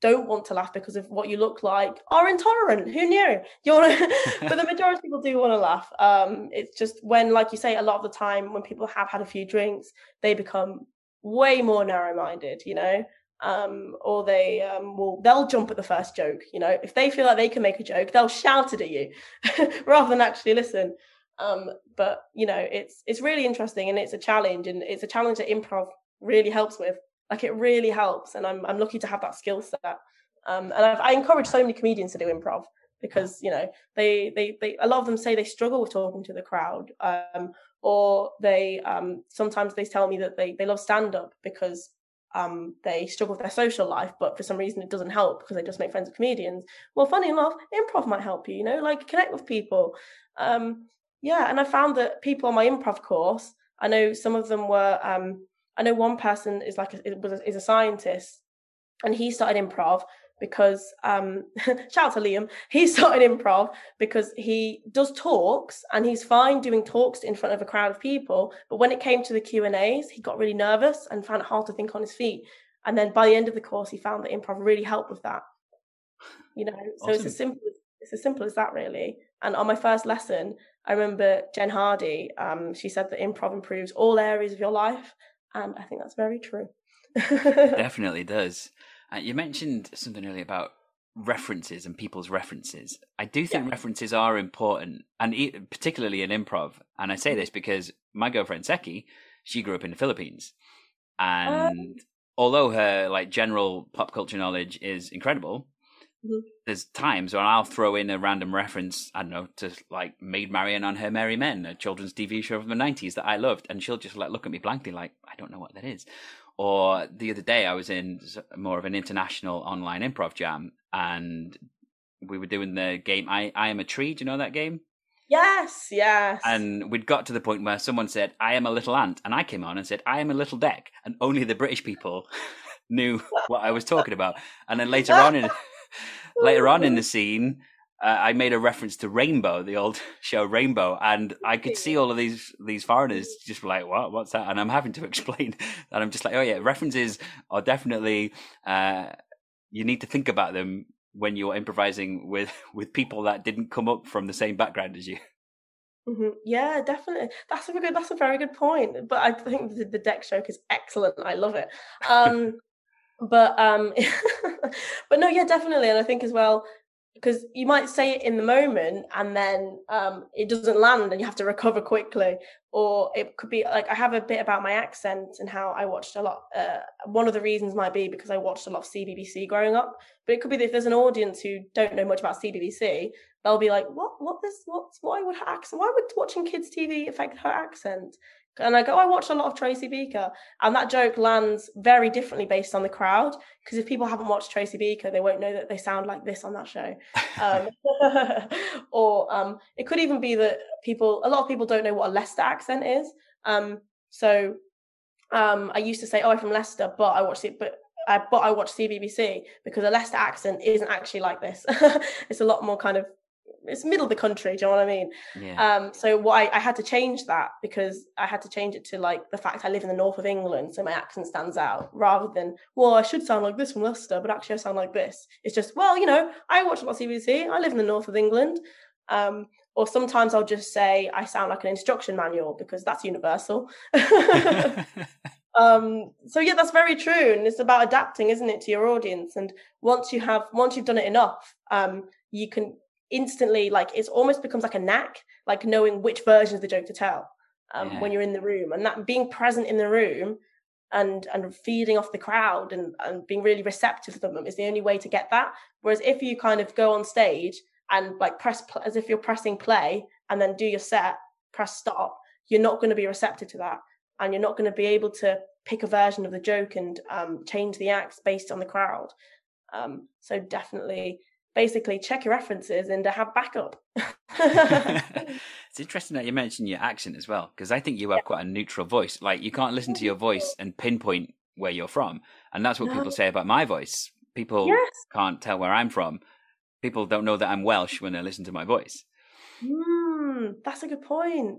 don't want to laugh because of what you look like are intolerant. Who knew? You want [LAUGHS] but the majority of people do want to laugh. Um, it's just when, like you say, a lot of the time when people have had a few drinks, they become way more narrow-minded you know um, or they um, will they'll jump at the first joke you know if they feel like they can make a joke they'll shout it at you [LAUGHS] rather than actually listen um, but you know it's it's really interesting and it's a challenge and it's a challenge that improv really helps with like it really helps and i'm, I'm lucky to have that skill set um, and I've, i encourage so many comedians to do improv because you know they they they a lot of them say they struggle with talking to the crowd um, or they um, sometimes they tell me that they they love stand up because um, they struggle with their social life, but for some reason it doesn't help because they just make friends with comedians. Well, funny enough, improv might help you. You know, like connect with people. Um, yeah, and I found that people on my improv course, I know some of them were. I know one person is like a, is a, is a scientist, and he started improv because um [LAUGHS] shout out to Liam. He [LAUGHS] started improv because he does talks and he's fine doing talks in front of a crowd of people but when it came to the Q and A's he got really nervous and found it hard to think on his feet. And then by the end of the course he found that improv really helped with that. You know so awesome. it's as simple as it's as simple as that really. And on my first lesson I remember Jen Hardy um she said that improv improves all areas of your life and I think that's very true definitely does uh, you mentioned something earlier about references and people's references. I do think yeah. references are important, and particularly in improv. And I say mm-hmm. this because my girlfriend Seki, she grew up in the Philippines, and um, although her like general pop culture knowledge is incredible, mm-hmm. There's times when I'll throw in a random reference. I don't know to like Maid Marian and Her Merry Men, a children's TV show from the '90s that I loved, and she'll just like look at me blankly, like I don't know what that is. Or the other day, I was in more of an international online improv jam, and we were doing the game. I I am a tree. Do you know that game? Yes, yes. And we'd got to the point where someone said, "I am a little ant," and I came on and said, "I am a little Dec," and only the British people [LAUGHS] knew what I was talking about. And then later on in [LAUGHS] [LAUGHS] later on in the [LAUGHS] scene, uh, I made a reference to Rainbow, the old [LAUGHS] show Rainbow, and I could see all of these these foreigners just like, "What? What's that?" And I'm having to [LAUGHS] explain, and I'm just like, "Oh yeah, references are definitely uh, you need to think about them when you're improvising with with people that didn't come up from the same background as you." Mm-hmm. Yeah, definitely. That's a good. That's a very good point. But I think the, the Dec joke is excellent. I love it. Um, but um, [LAUGHS] but no, yeah, definitely. And I think as well, because you might say it in the moment and then um, it doesn't land and you have to recover quickly or it could be like i have a bit about my accent and how i watched a lot uh, one of the reasons might be because i watched a lot of cbbc growing up but it could be that if there's an audience who don't know much about cbbc they'll be like what what this what why would her accent why would watching kids tv affect her accent and I go, oh, I watched a lot of Tracy Beaker, and that joke lands very differently based on the crowd. Because if people haven't watched Tracy Beaker, they won't know that they sound like this on that show. [LAUGHS] Um, [LAUGHS] or um, it could even be that people, a lot of people don't know what a Leicester accent is. Um, so um, I used to say, oh, I'm from Leicester, but I watched it, but I, but I watch CBBC because a Leicester accent isn't actually like this. [LAUGHS] it's a lot more kind of it's middle of the country. Do you know what I mean? Yeah. Um, so what I, I, had to change that because I had to change it to like the fact I live in the north of England, so my accent stands out rather than well I should sound like this from Leicester, but actually I sound like this. It's just well you know I watch a lot of CBBC. I live in the north of England. Um, or sometimes I'll just say I sound like an instruction manual because that's universal. [LAUGHS] um, so yeah, that's very true, and it's about adapting, isn't it, to your audience? And once you have, once you've done it enough, um, you can instantly like it almost becomes like a knack like knowing which version of the joke to tell um, yeah. when you're in the room, and that being present in the room and and feeding off the crowd and and being really receptive to them is the only way to get that. Whereas if you kind of go on stage and like press pl- as if you're pressing play and then do your set, press stop, you're not going to be receptive to that, and you're not going to be able to pick a version of the joke and um, change the acts based on the crowd. Um, so definitely, basically, check your references and to have backup. [LAUGHS] it's interesting that you mentioned your accent as well, because I think you have yeah. quite a neutral voice. Like you can't listen to your voice and pinpoint where you're from, and that's what no. people say about my voice. People yes. can't tell where I'm from. People don't know that I'm Welsh when they listen to my voice. Mm, that's a good point.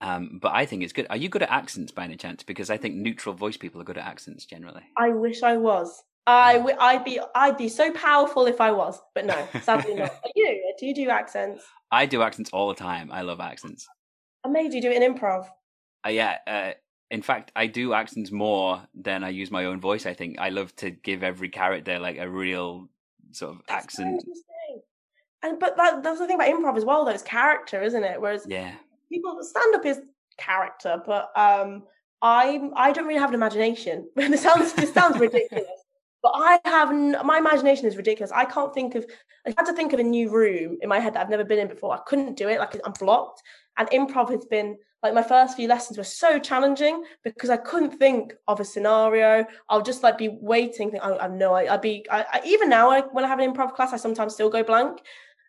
Um, but I think it's good. Are you good at accents by any chance? Because I think neutral voice people are good at accents generally. I wish I was. I w- I'd be I'd be so powerful if I was, but no, [LAUGHS] sadly not. Are you? Do you do accents? I do accents all the time. I love accents. I made you do it in improv. Uh, yeah. Uh, in fact, I do accents more than I use my own voice. I think I love to give every character like a real sort of that's accent. and but that, that's the thing about improv as well. Though it's character, isn't it? Whereas yeah, people stand up is character, but um, I I don't really have an imagination. [LAUGHS] it sounds it sounds ridiculous. But I have my imagination is ridiculous. I can't think of. I had to think of a new room in my head that I've never been in before. I couldn't do it. Like I'm blocked. And improv has been like my first few lessons were so challenging because I couldn't think of a scenario. I'll just like be waiting. Think, I, I know I, would be. I, I, even now, I, when I have an improv class, I sometimes still go blank.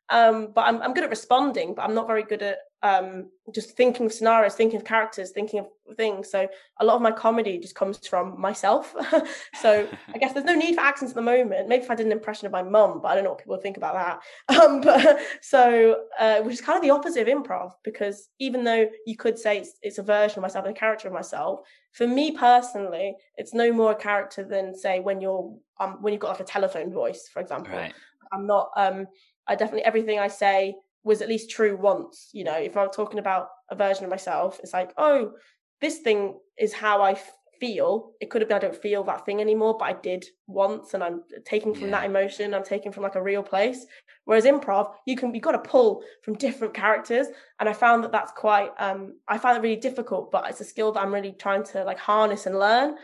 Um, but I'm, I'm good at responding, but I'm not very good at um, just thinking of scenarios, thinking of characters, thinking of things. So a lot of my comedy just comes from myself. [LAUGHS] so I guess there's no need for accents at the moment. Maybe if I did an impression of my mum, but I don't know what people think about that. [LAUGHS] Um, but so uh, which is kind of the opposite of improv because even though you could say it's, it's a version of myself and a character of myself, for me personally, it's no more a character than say when you're um when you've got like a telephone voice, for example. Right. I'm not um I definitely everything I say was at least true once. You know, if I'm talking about a version of myself, it's like, oh, this thing is how I feel. It could have been I don't feel that thing anymore, but I did once, and I'm taking from yeah. that emotion. I'm taking from like a real place. Whereas improv, you can you got to pull from different characters, and I found that that's quite. um I find it really difficult, but it's a skill that I'm really trying to like harness and learn.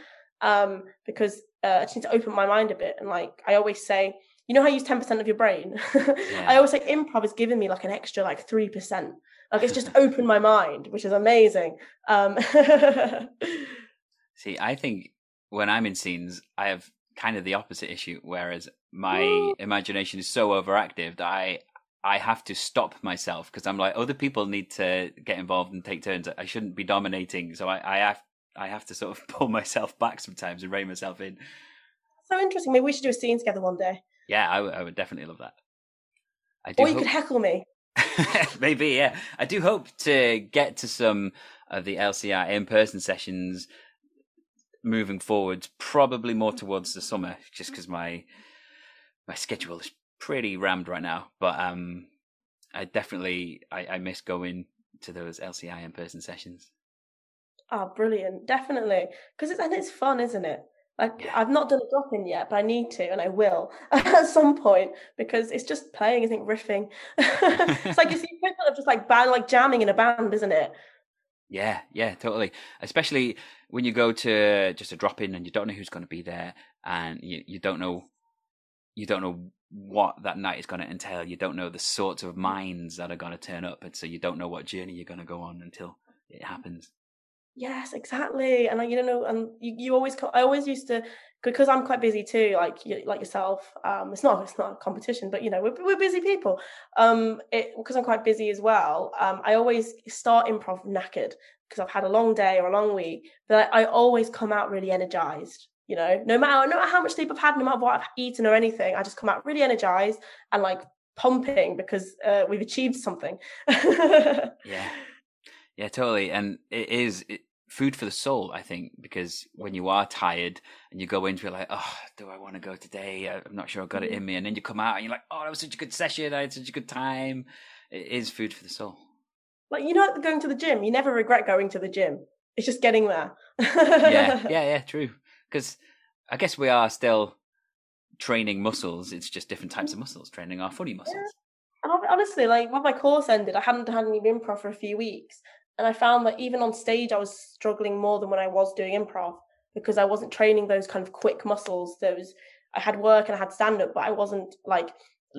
Um, because uh, I just need to open my mind a bit, and like I always say you know how you use 10% of your brain [LAUGHS] yeah. i always say improv has given me like an extra like 3% like it's just opened my mind which is amazing um [LAUGHS] see i think when i'm in scenes i have kind of the opposite issue whereas my imagination is so overactive that i I have to stop myself because I'm like other people need to get involved and take turns. I shouldn't be dominating, so I, I have I have to sort of [LAUGHS] pull myself back sometimes and rein myself in. So interesting. Maybe we should do a scene together one day. Yeah, I, w- I would definitely love that. I do or you hope... could heckle me. [LAUGHS] Maybe, yeah. I do hope to get to some of the LCI in person sessions moving forward, probably more towards the summer, just because my my schedule is pretty rammed right now. But um, I definitely I, I miss going to those LCI in person sessions. Oh, brilliant! Definitely, because it's and it's fun, isn't it? Like I've not done a drop in yet, but I need to, and I will [LAUGHS] at some point because it's just playing, I think, riffing. [LAUGHS] it's like you see people are just like band, like jamming in a band, isn't it? Yeah, yeah, totally. Especially when you go to just a drop in and you don't know who's going to be there, and you you don't know you don't know what that night is going to entail. You don't know the sorts of minds that are going to turn up, and so you don't know what journey you're going to go on until it happens. Yes, exactly. And I, you know, and you, you always, I always used to, because I'm quite busy too, like you, like yourself. Um, it's not, it's not a competition, but you know, we're, we're busy people. Um, it because I'm quite busy as well. Um, I always start improv knackered because I've had a long day or a long week, but I, I always come out really energized. You know, no matter no matter how much sleep I've had, no matter what I've eaten or anything, I just come out really energized and like pumping because uh, we've achieved something. [LAUGHS] yeah. Yeah, totally. And it is, it, food for the soul, I think, because when you are tired and you go into it like, oh, do I want to go today? I'm not sure I got it in mm-hmm. me. And then you come out and you're like, oh, that was such a good session. I had such a good time. It is food for the soul. Like, you know, going to the gym, you never regret going to the gym. It's just getting there. yeah, [LAUGHS] yeah, yeah, true. Because I guess we are still training muscles. It's just different types of muscles, training our funny muscles. Yeah. And honestly, like when my course ended, I hadn't had any improv for a few weeks, And I found that even on stage, I was struggling more than when I was doing improv because I wasn't training those kind of quick muscles. Those I had work and I had stand up, but I wasn't like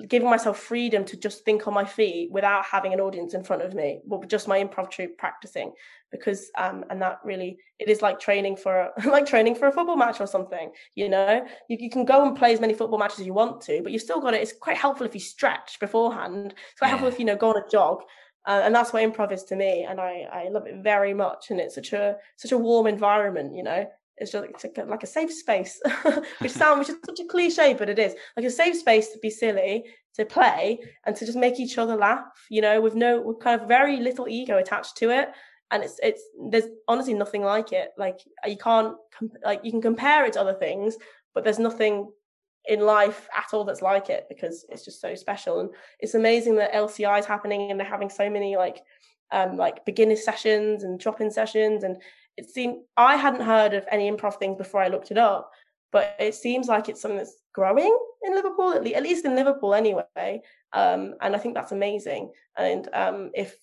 giving myself freedom to just think on my feet without having an audience in front of me, but just my improv troupe practicing. Because um, and that really it is like training for a, [LAUGHS] like training for a football match or something. You know, you, you can go and play as many football matches as you want to, but you've still got it. It's quite helpful if you stretch beforehand. It's quite yeah. helpful if you know go on a jog. Uh, and that's what improv is to me, and I, I love it very much. And it's such a such a warm environment, you know it's just it's like, a, like a safe space, [LAUGHS] which sound which is such a cliche, but it is like a safe space to be silly, to play, and to just make each other laugh. You know, with no with kind of very little ego attached to it, and it's it's there's honestly nothing like it. Like you can't like you can compare it to other things, but there's nothing in life at all that's like it because it's just so special and it's amazing that LCI is happening and they're having so many like um like beginner sessions and drop-in sessions and it seemed I hadn't heard of any improv things before I looked it up, but it seems like it's something that's growing in Liverpool, at least in Liverpool anyway. Um, and I think that's amazing. And um, if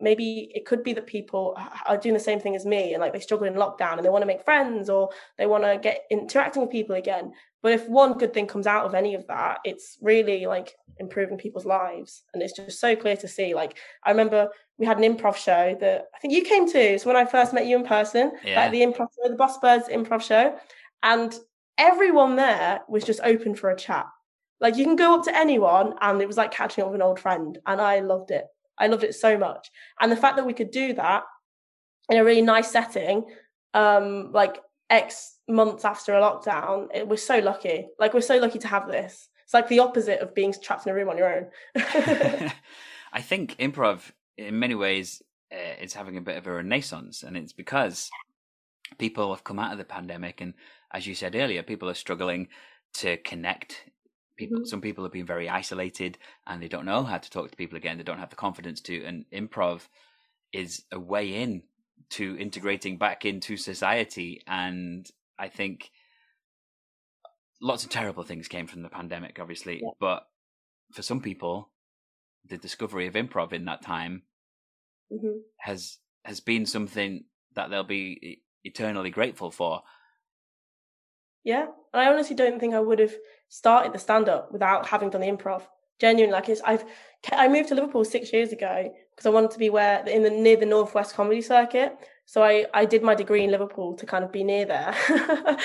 maybe it could be that people are doing the same thing as me and like they struggle in lockdown and they want to make friends or they want to get interacting with people again but if one good thing comes out of any of that it's really like improving people's lives. And it's just so clear to see like i remember we had an improv show that i think you came to. So when i first met you in person. Yeah. at the improv show the boss birds improv show. And everyone there was just open for a chat. Like you can go up to anyone and it was like catching up with an old friend. And i loved it. I loved it so much. And the fact that we could do that in a really nice setting, um, like X months after a lockdown, it, we're so lucky. Like we're so lucky to have this. It's like the opposite of being trapped in a room on your own. [LAUGHS] [LAUGHS] I think improv, in many ways, uh, is having a bit of a renaissance, and it's because people have come out of the pandemic, and as you said earlier, people are struggling to connect people mm-hmm. some people have been very isolated and they don't know how to talk to people again they don't have the confidence to and improv is a way in to integrating back into society and i think lots of terrible things came from the pandemic obviously yeah. but for some people the discovery of improv in that time mm-hmm. has has been something that they'll be eternally grateful for yeah and i honestly don't think i would have started the stand up without having done the improv. Genuinely, like it's I've I moved to Liverpool six years ago because I wanted to be where in the near the northwest comedy circuit. So I I did my degree in Liverpool to kind of be near there, [LAUGHS]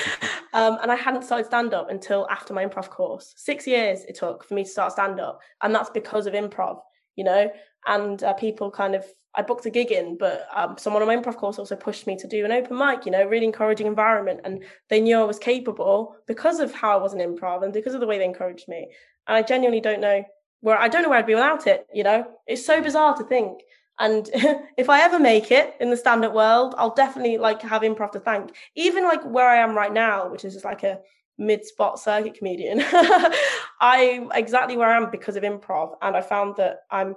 um, and I hadn't started stand up until after my improv course. Six years it took for me to start stand up, and that's because of improv, you know. And uh, people kind of I booked a gig in, but um, someone on my improv course also pushed me to do an open mic, you know, really encouraging environment. And they knew I was capable because of how I was an improv and because of the way they encouraged me. And I genuinely don't know where I don't know where I'd be without it, you know? It's so bizarre to think. And [LAUGHS] if I ever make it in the stand-up world, I'll definitely like have improv to thank. Even like where I am right now, which is just like a mid-spot circuit comedian, [LAUGHS] I'm exactly where I am because of improv. And I found that I'm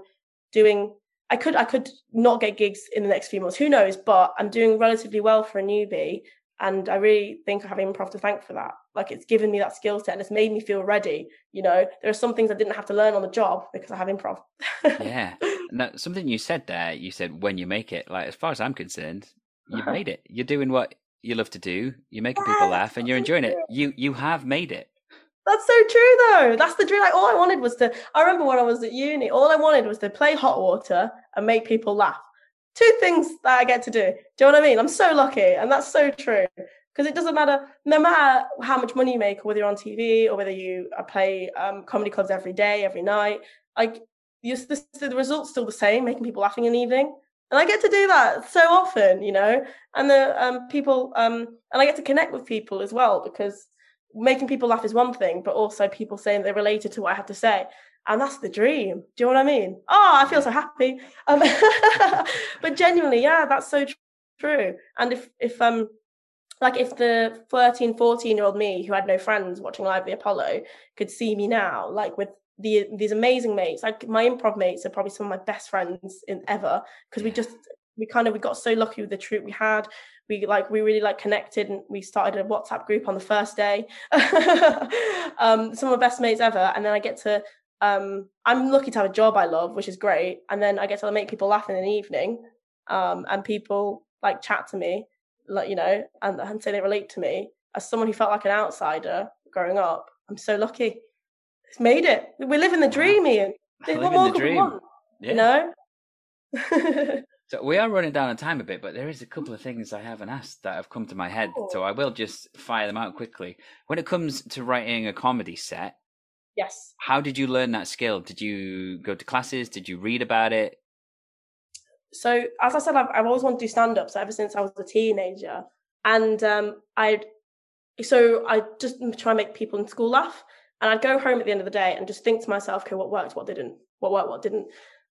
doing I could I could not get gigs in the next few months. Who knows? But I'm doing relatively well for a newbie, and I really think I have improv to thank for that. Like it's given me that skill set and it's made me feel ready. You know, there are some things I didn't have to learn on the job because I have improv. [LAUGHS] yeah, now something you said there. You said when you make it. Like as far as I'm concerned, you've uh-huh. made it. You're doing what you love to do. You're making people laugh, and you're enjoying it. You you have made it. That's so true, though. That's the dream. Like, all I wanted was to. I remember when I was at uni, all I wanted was to play hot water and make people laugh. Two things that I get to do. Do you know what I mean? I'm so lucky, and that's so true. Because it doesn't matter, no matter how much money you make, or whether you're on TV, or whether you uh, play um, comedy clubs every day, every night. Like, the, the result's still the same, making people laughing in the evening and I get to do that so often, you know, and the um, people, um, and I get to connect with people as well because making people laugh is one thing, but also people saying they're related to what I have to say. And that's the dream. Do you know what I mean? Oh, I feel so happy. Um, [LAUGHS] but genuinely, yeah, that's so true. And if, if, um, like if the 13, 14 year old me who had no friends watching live the Apollo could see me now, like with the, these amazing mates, like my improv mates are probably some of my best friends in ever because we just we kind of we got so lucky with the troupe we had. We like we really like connected and we started a whatsapp group on the first day. [LAUGHS] Um, some of my best mates ever. And then i get to um, i'm lucky to have a job i love which is great. And then i get to make people laugh in an evening um, and people like chat to me, like you know, and, and say they relate to me. As someone who felt like an outsider growing up. I'm so lucky. It's made it. We're living the dream, Ian. What more the dream. Want, yeah. You know. so we are running down on time a bit, but there is a couple of things I haven't asked that have come to my head, oh. so I will just fire them out quickly. When it comes to writing a comedy set, yes, how did you learn that skill? Did you go to classes? Did you read about it? So, as I said, I've, I've always wanted to do stand up. So ever since I was a teenager, and um, I'd so I just try and make people in school laugh. And I'd go home at the end of the day and just think to myself, okay, what worked, what didn't, what worked, what didn't.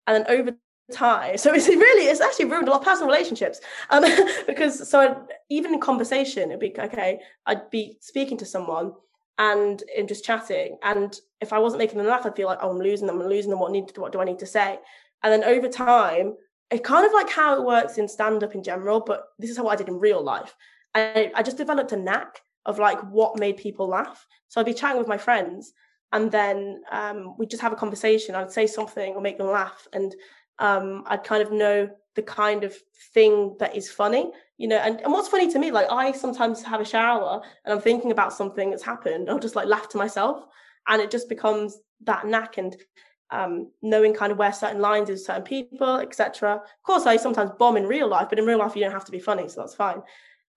And then over time, so it's really, it's actually ruined a lot of personal relationships. Um, [LAUGHS] because so I'd, even in conversation, it'd be okay, I'd be speaking to someone and in just chatting. And if I wasn't making them laugh, I'd feel like, oh, I'm losing them, I'm losing them. What need what do I need to say? And then over time, it's kind of like how it works in stand up in general, but this is how I did in real life. I, I just developed a knack of like what made people laugh. So I'd be chatting with my friends and then um, we'd just have a conversation. I'd say something or make them laugh. And um, I'd kind of know the kind of thing that is funny, you know. And, and what's funny to me, like I sometimes have a shower and I'm thinking about something that's happened. I'll just like laugh to myself. And it just becomes that knack and um, knowing kind of where certain lines is certain people, etc. Of course, I sometimes bomb in real life, but in real life, you don't have to be funny, so that's fine.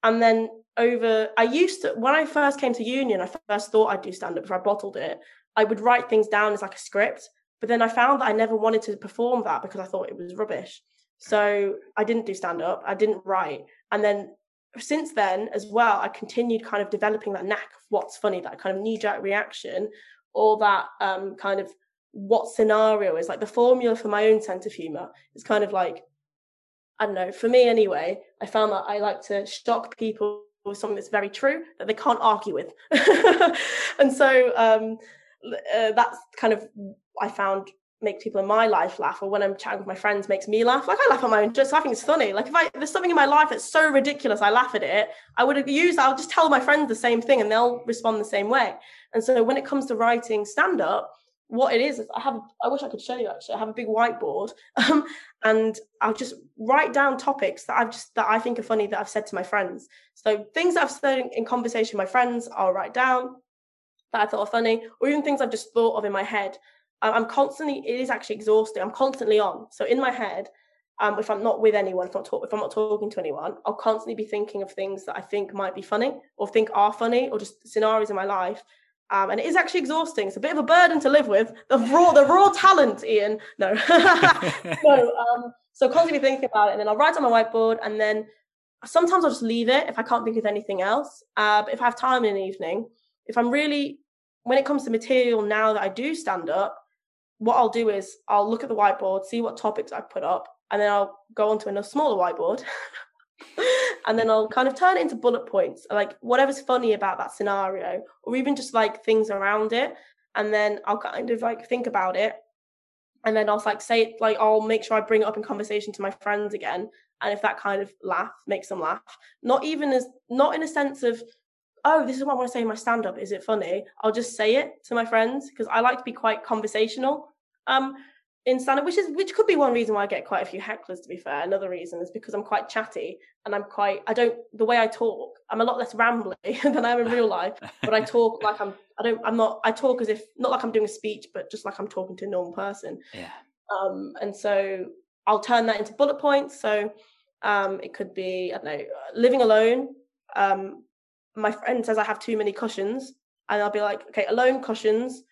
And then over i used to when i first came to union i first thought i'd do stand up before i bottled it. I would write things down as like a script but then i found that i never wanted to perform that because i thought it was rubbish. So i didn't do stand up i didn't write. And then since then as well i continued kind of developing that knack of what's funny that kind of knee jerk reaction or that um, kind of what scenario is like the formula for my own sense of humor is kind of like I don't know, for me anyway, I found that I like to shock people with something that's very true that they can't argue with. [LAUGHS] and so um, uh, that's kind of I found makes people in my life laugh or when I'm chatting with my friends makes me laugh. Like I laugh at my own jokes. I think it's funny. Like if I there's something in my life that's so ridiculous, I laugh at it. I would use I'll just tell my friends the same thing and they'll respond the same way. And so when it comes to writing stand up, what it is is I have I wish I could show you actually. I have a big whiteboard [LAUGHS] um, and I'll just write down topics that I've just that I think are funny that I've said to my friends. So things that I've said in conversation with my friends, I'll write down that I thought are funny, or even things I've just thought of in my head. I'm constantly it is actually exhausting. I'm constantly on. So in my head, um, if I'm not with anyone, if I'm, talk, if I'm not talking to anyone, I'll constantly be thinking of things that I think might be funny or think are funny or just scenarios in my life um, and it is actually exhausting. It's a bit of a burden to live with. The raw, the raw talent, Ian. No, [LAUGHS] no. [LAUGHS] Um, so constantly thinking about it, and then I'll write on my whiteboard, and then sometimes I'll just leave it if I can't think of anything else. Uh, but if I have time in the evening, if I'm really, when it comes to material now that I do stand up, what I'll do is I'll look at the whiteboard, see what topics I've put up, and then I'll go onto another smaller whiteboard [LAUGHS] [LAUGHS] and then I'll kind of turn it into bullet points, like whatever's funny about that scenario, or even just like things around it. And then I'll kind of like think about it. And then I'll like say it, like I'll make sure I bring it up in conversation to my friends again. And if that kind of laugh makes them laugh, not even as not in a sense of, oh, this is what I want to say in my stand up. Is it funny? I'll just say it to my friends because I like to be quite conversational. Um, in stand which is which could be one reason why I get quite a few hecklers. To be fair, another reason is because I'm quite chatty and I'm quite I don't the way I talk. I'm a lot less rambly [LAUGHS] than I am in real life, but I [LAUGHS] talk like I'm I don't I'm not I talk as if not like I'm doing a speech, but just like I'm talking to a normal person. Yeah. Um, and so I'll turn that into bullet points. So um, it could be I don't know living alone. Um, my friend says I have too many cushions, and I'll be like, okay, alone cushions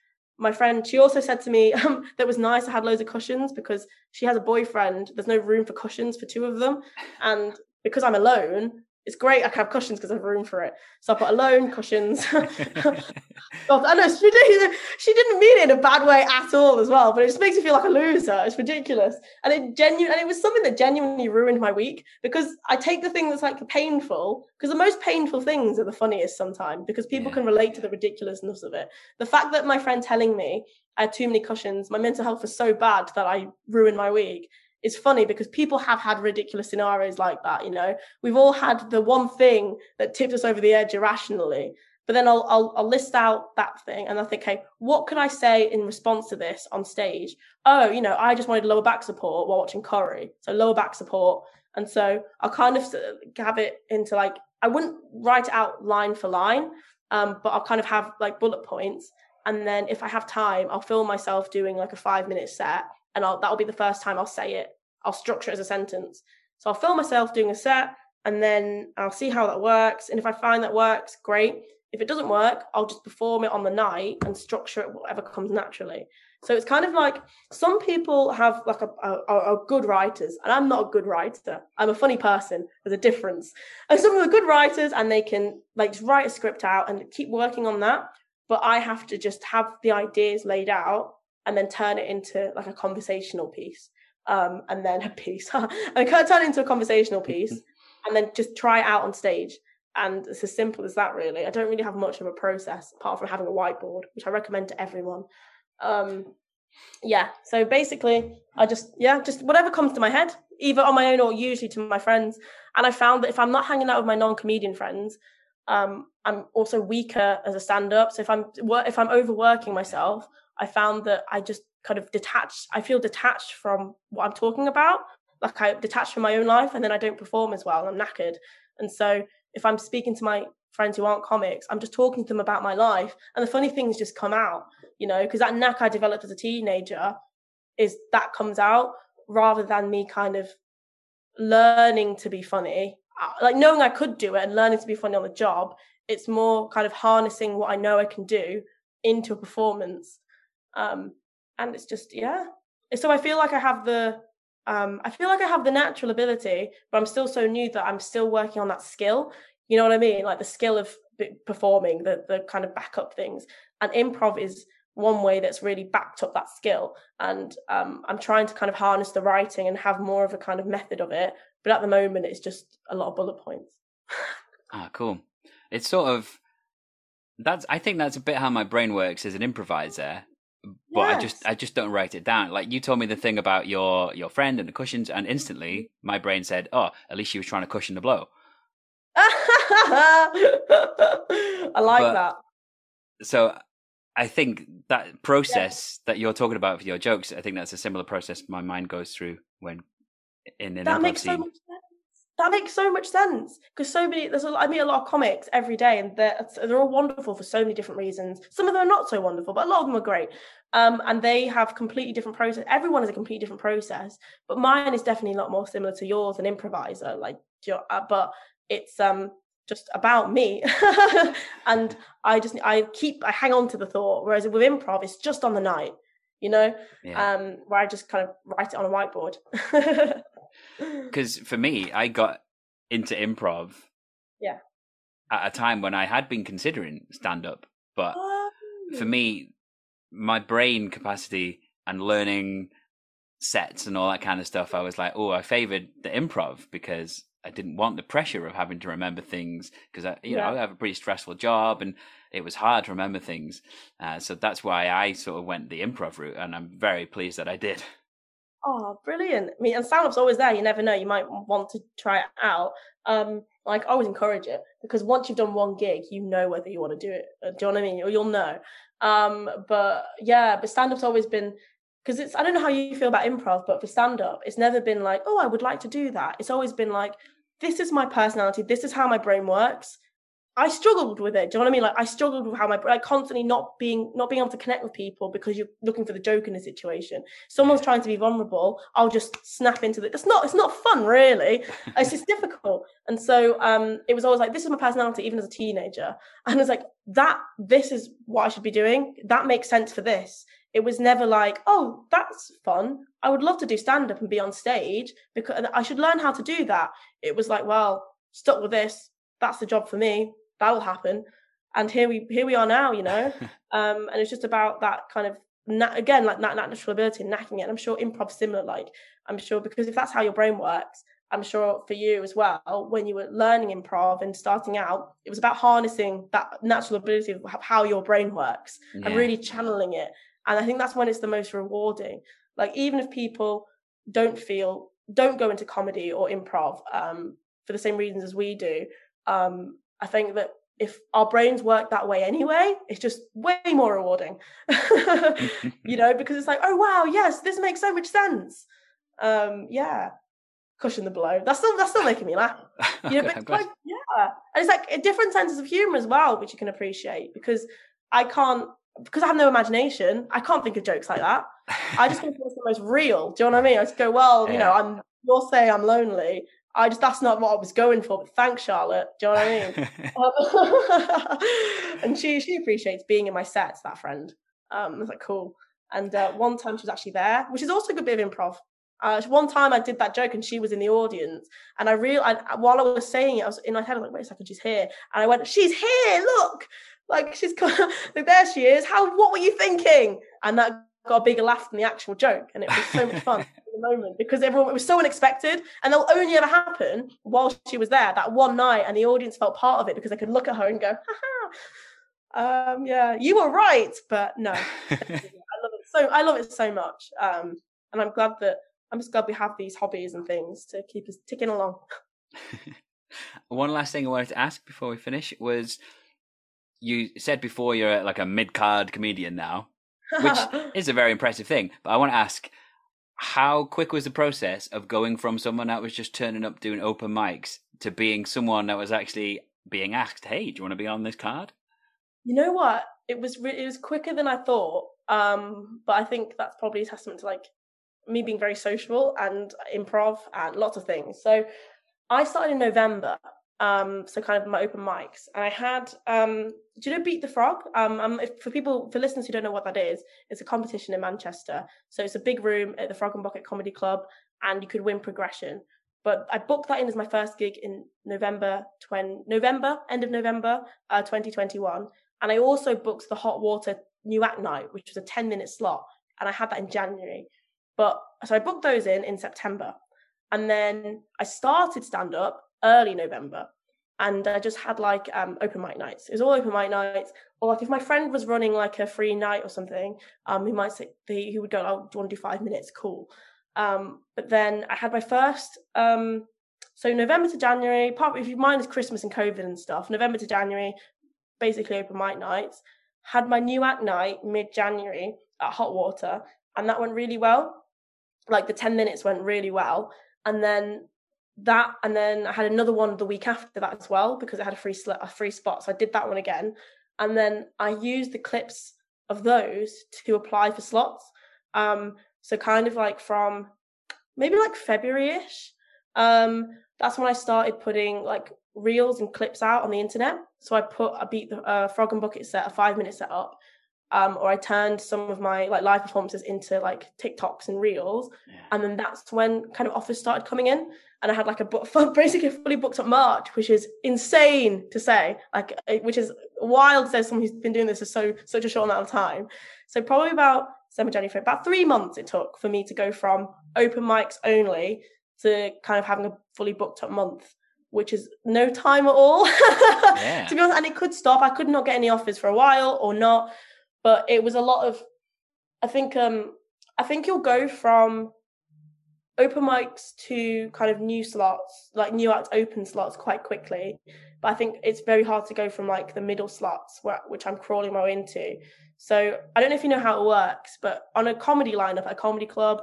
my friend, she also said to me um, [LAUGHS] that was nice. I had loads of cushions because she has a boyfriend. There's no room for cushions for two of them, and because I'm alone, it's great. I can have cushions because I have room for it. So I put alone cushions. [LAUGHS] God, I know she didn't, she didn't mean it in a bad way at all as well, but it just makes me feel like a loser. It's ridiculous. And it genuine and it was something that genuinely ruined my week because I take the thing that's like painful, because the most painful things are the funniest sometimes because people yeah. can relate to the ridiculousness of it. The fact that my friend telling me I had too many cushions, my mental health was so bad that I ruined my week it's funny because people have had ridiculous scenarios like that. You know, we've all had the one thing that tipped us over the edge irrationally. But then I'll, I'll, I'll list out that thing and I think, okay, what can I say in response to this on stage? Oh, you know, I just wanted lower back support while watching Corrie. So lower back support. And so I'll kind of have it into like, I wouldn't write it out line for line, um, but I'll kind of have like bullet points. And then if I have time, I'll film myself doing like a five minute set and I'll, that'll be the first time I'll say it. I'll structure it as a sentence. So I'll film myself doing a set and then I'll see how that works. And if I find that works, great. If it doesn't work, I'll just perform it on the night and structure it whatever comes naturally. So it's kind of like some people have like a, a, a, good writers, and I'm not a good writer. I'm a funny person. There's a difference. And some of the good writers, and they can like just write a script out and keep working on that. But I have to just have the ideas laid out and then turn it into like a conversational piece. Um, and then a piece. [LAUGHS] I can turn it into a conversational piece [LAUGHS] and then just try it out on stage. And it's as simple as that, really. I don't really have much of a process apart from having a whiteboard, which I recommend to everyone. Um, yeah, so basically, I just, yeah, just whatever comes to my head, either on my own or usually to my friends. And I found that if I'm not hanging out with my non comedian friends, um, I'm also weaker as a stand up. So if I'm if I'm overworking myself, I found that I just kind of detached. I feel detached from what I'm talking about. Like I detached from my own life, and then I don't perform as well. I'm knackered, and so if I'm speaking to my friends who aren't comics, I'm just talking to them about my life, and the funny things just come out. You know, because that knack I developed as a teenager is that comes out rather than me kind of learning to be funny uh, like knowing I could do it and learning to be funny on the job. It's more kind of harnessing what I know I can do into a performance um, and it's just yeah. So I feel like I have the um, I feel like I have the natural ability, but I'm still so new that I'm still working on that skill. You know what I mean? Like the skill of performing, the the kind of backup things. And improv is one way that's really backed up that skill. And um, I'm trying to kind of harness the writing and have more of a kind of method of it. But at the moment, it's just a lot of bullet points. ah, cool. It's sort of that's. I think that's a bit how my brain works as an improviser but yes. I just I just don't write it down. Like you told me the thing about your your friend and the cushions, and instantly mm-hmm. my brain said, "Oh, at least she was trying to cushion the blow." [LAUGHS] I like but, that. So I think that process yeah. that you're talking about for your jokes, I think that's a similar process my mind goes through when in an that makes so much sense that makes so much sense because so many there's a, I meet a lot of comics every day and they're they're all wonderful for so many different reasons. Some of them are not so wonderful, but a lot of them are great. Um, and they have completely different process. Everyone has a completely different process, but mine is definitely a lot more similar to yours, an improviser. Like, uh, but it's um just about me, [LAUGHS] and I just I keep I hang on to the thought. Whereas with improv, it's just on the night, you know, yeah. um, where I just kind of write it on a whiteboard. [LAUGHS] [LAUGHS] Because for me, I got into improv. Yeah. At a time when I had been considering stand up, but oh. for me, my brain capacity and learning sets and all that kind of stuff, I was like, oh, I favored the improv because I didn't want the pressure of having to remember things because I, you yeah. know, I have a pretty stressful job and it was hard to remember things. Uh, so that's why I sort of went the improv route, and I'm very pleased that I did. Oh, brilliant. I mean, and stand up's always there. You never know. You might want to try it out. Um, like, I always encourage it because once you've done one gig, you know whether you want to do it. Uh, do you know what I mean? Or you'll know. Um, but yeah, but stand up's always been because it's I don't know how you feel about improv, but for stand up, it's never been like, oh, I would like to do that. It's always been like, this is my personality, this is how my brain works. I struggled with it. Do you know what I mean? Like I struggled with how my like constantly not being not being able to connect with people because you're looking for the joke in a situation. Someone's trying to be vulnerable. I'll just snap into it. It's not. It's not fun, really. [LAUGHS] It's just difficult. And so um, it was always like this is my personality, even as a teenager. [LAUGHS] And it's like that. This is what I should be doing. That makes sense for this. It was never like, oh, that's fun. I would love to do stand up and be on stage because I should learn how to do that. It was like, well, stuck with this. That's the job for me that will happen. And here we here we are now you know? [LAUGHS] Um and it's just about that kind of na- again like that natural ability and knacking it. And i'm sure improv similar like i'm sure because if that's how your brain works i'm sure for you as well when you were learning improv and starting out it was about harnessing that natural ability of how your brain works yeah. and really channeling it. And i think that's when it's the most rewarding. Like even if people don't feel don't go into comedy or improv um, for the same reasons as we do um, I think that if our brains work that way anyway, it's just way more rewarding. [LAUGHS] you know, because it's like, oh wow, yes, this makes so much sense. Um, yeah. cushion the blow. That's still that's still making me laugh. [LAUGHS] You know, but like, yeah, and it's like a different senses of humor as well, which you can appreciate because I can't because I have no imagination. I can't think of jokes like that. I just [LAUGHS] think it's the most real. Do you know what I mean? I just go, well, yeah. you know, I'm you'll say I'm lonely. I just that's not what I was going for. But thanks, Charlotte. Do you know what I mean? [LAUGHS] um, [LAUGHS] and she she appreciates being in my sets. That friend. Um, I was like, cool. And uh, one time she was actually there, which is also a good bit of improv. Uh, one time I did that joke and she was in the audience, and I real while I was saying it, I was in my head. I was like, "Wait a second, she's here!" And I went, "She's here! Look, like she's [LAUGHS] like there she is. How? What were you thinking?" And that got a bigger laugh than the actual joke, and it was so much fun moment because everyone it was so unexpected, and that'll only ever happen while she was there that one night, and the audience felt part of it because they could look at her and go, "Ha um, yeah, you were right," but no, [LAUGHS] [LAUGHS] I love it so. I love it so much, um, and I'm glad that I'm just glad we have these hobbies and things to keep us ticking along. [LAUGHS] One last thing I wanted to ask before we finish was you said before you're like a mid card comedian now, which is a very impressive thing. But I want to ask, how quick was the process of going from someone that was just turning up doing open mics to being someone that was actually being asked, "Hey, do you want to be on this card?" You know what? It was re- it was quicker than I thought. Um, but I think that's probably a testament to like me being very social and improv and lots of things. So I started in November, um, so kind of my open mics, and I had, um, do you know Beat the Frog? Um, um, if, for people, for listeners who don't know what that is, it's a competition in Manchester. So it's a big room at the Frog and Bucket Comedy Club, and you could win progression. But I booked that in as my first gig in November 20, November, end of November, uh, 2021. And I also booked the Hot Water New Act Night, which was a 10 minute slot. And I had that in January. But so I booked those in in September. And then I started stand up early November. And I just had like um, open mic nights. It was all open mic nights. Or like if my friend was running like a free night or something, um, he might say he would go, "Oh, do you want to do five minutes?" Cool. Um, but then I had my first. Um, so November to January, part if you mind is Christmas and COVID and stuff. November to January, basically open mic nights. Had my new act night mid January at Hot Water, and that went really well like the 10 minutes went really well and then that and then I had another one the week after that as well because I had a free sl- a free spot so I did that one again. And then I used the clips of those to apply for slots um so kind of like from maybe like February-ish um that's when I started putting like reels and clips out on the internet. So I put I beat the uh, frog and bucket set a 5 minute set up um, or I turned some of my like live performances into like TikToks and reels, yeah. and then that's when kind of offers started coming in, and I had like a book [LAUGHS] basically fully booked up March, which is insane to say, like which is wild to say someone who's been doing this for so such a short amount of time. So probably about December, January, about three months it took for me to go from open mics only to kind of having a fully booked up month which is no time at all. [LAUGHS] yeah. to be honest, and it could stop. I could not get any offers for a while or not but it was a lot of i think um i think you'll go from open mics to kind of new slots like new act open slots quite quickly. But i think it's very hard to go from like the middle slots where, which i'm crawling my way into. So i don't know if you know how it works but on a comedy lineup at a comedy club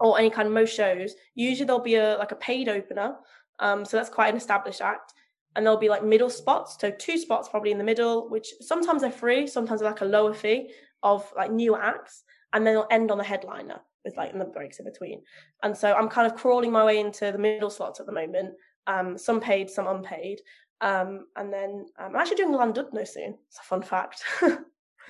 or any kind of most shows usually there'll be a like a paid opener. Um, so that's quite an established act and there'll be like middle spots so two spots probably in the middle which sometimes are free sometimes are like a lower fee of like new acts and then it'll end on the headliner with like the breaks in between. And so i'm kind of crawling my way into the middle slots at the moment um, some paid some unpaid um, and then um, i'm actually doing Llandudno soon. It's a fun fact. [LAUGHS]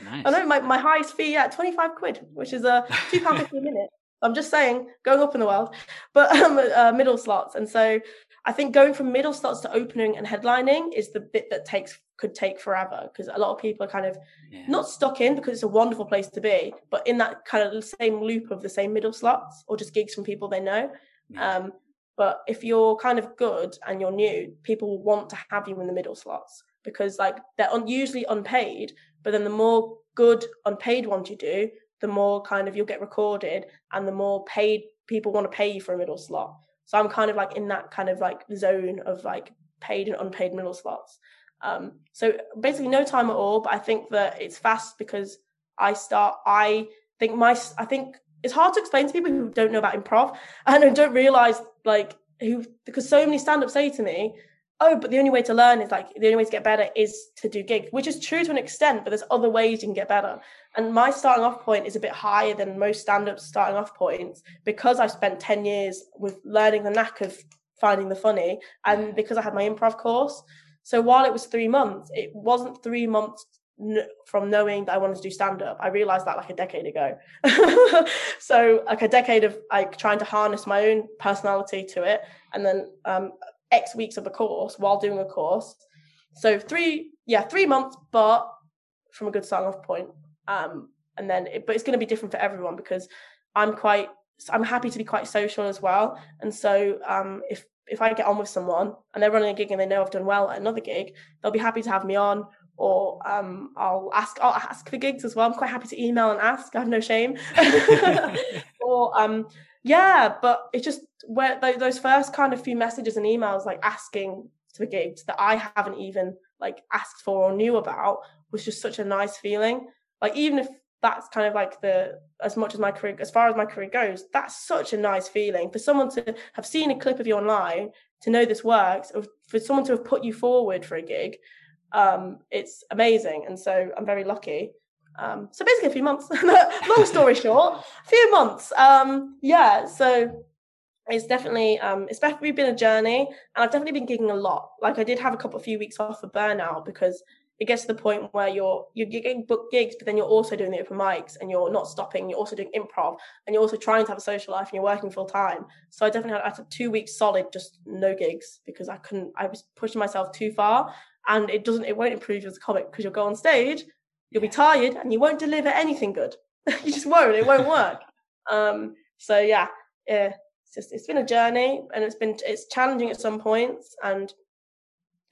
Nice. i know my, my highest fee yeah 25 quid which is a two pound fifty a minute. I'm just saying, going up in the world, but [LAUGHS] um, uh, middle slots. And so I think going from middle slots to opening and headlining is the bit that takes could take forever because a lot of people are kind of yeah. not stuck in because it's a wonderful place to be, but in that kind of same loop of the same middle slots or just gigs from people they know. Yeah. Um, but if you're kind of good and you're new, people will want to have you in the middle slots because like they're un- usually unpaid, but then the more good unpaid ones you do, the more kind of you'll get recorded and the more paid people want to pay you for a middle slot. So I'm kind of like in that kind of like zone of like paid and unpaid middle slots. Um, so basically no time at all, but I think that it's fast because I start, I think my, I think it's hard to explain to people who don't know about improv [LAUGHS] and don't realize like who because so many stand-ups say to me oh but the only way to learn is like the only way to get better is to do gigs which is true to an extent but there's other ways you can get better and my starting off point is a bit higher than most stand-ups starting off points because i've spent 10 years with learning the knack of finding the funny and because i had my improv course so while it was three months it wasn't three months from knowing that I wanted to do stand up. I realized that like a decade ago. [LAUGHS] so like a decade of like trying to harness my own personality to it, and then um, X weeks of a course while doing a course. So three, yeah, three months, but from a good starting off point. Um, and then, it, but it's going to be different for everyone because I'm quite, I'm happy to be quite social as well. And so um, if if I get on with someone and they're running a gig and they know I've done well at another gig, they'll be happy to have me on or um, I'll ask I'll ask for gigs as well. I'm quite happy to email and ask. I have no shame. [LAUGHS] [LAUGHS] or um, yeah, but it's just where those first kind of few messages and emails like asking for gigs that I haven't even like asked for or knew about was just such a nice feeling. Like even if that's kind of like the as much as my career as far as my career goes, that's such a nice feeling for someone to have seen a clip of you online to know this works, or for someone to have put you forward for a gig um, it's amazing. And so I'm very lucky. Um, so basically a few months, [LAUGHS] long story short, a few months. Um, yeah. So it's definitely, um, it's definitely been a journey and I've definitely been gigging a lot. Like I did have a couple of few weeks off for burnout because it gets to the point where you're you're getting book gigs, but then you're also doing the open mics and you're not stopping. You're also doing improv and you're also trying to have a social life and you're working full time. So I definitely had, I had two weeks solid, just no gigs because I couldn't. I was pushing myself too far, and it doesn't it won't improve as a comic because you'll go on stage you'll be tired and you won't deliver anything good [LAUGHS] you just won't it won't work [LAUGHS] um so yeah yeah it's just it's been a journey and it's been it's challenging at some points and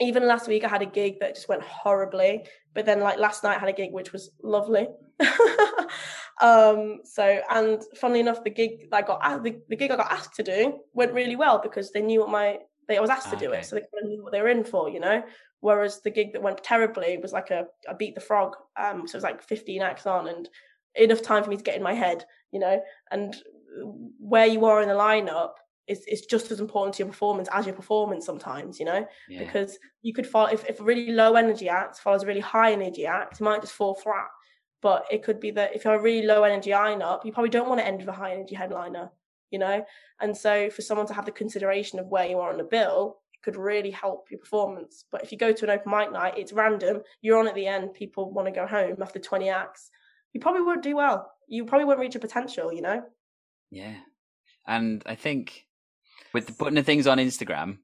even last week I had a gig that just went horribly, but then like last night I had a gig which was lovely. [LAUGHS] um, so and funnily enough, the gig I got the, the gig I got asked to do went really well because they knew what my they I was asked to do it, so they kind of knew what they were in for, you know. Whereas the gig that went terribly was like a, a beat the frog. Um, so it was like 15 acts on and enough time for me to get in my head, you know, and where you are in the lineup is, is just as important to your performance as your performance sometimes, you know, yeah. because you could fall, if, if a really low energy act follows a really high energy act, it might just fall flat. But it could be that if you're a really low energy lineup, you probably don't want to end with a high energy headliner, you know? And so for someone to have the consideration of where you are on the bill, could really help your performance. But if you go to an open mic night, it's random. You're on at the end. People want to go home after 20 acts. You probably won't do well. You probably won't reach your potential. You know. Yeah, and I think with the putting the things on Instagram,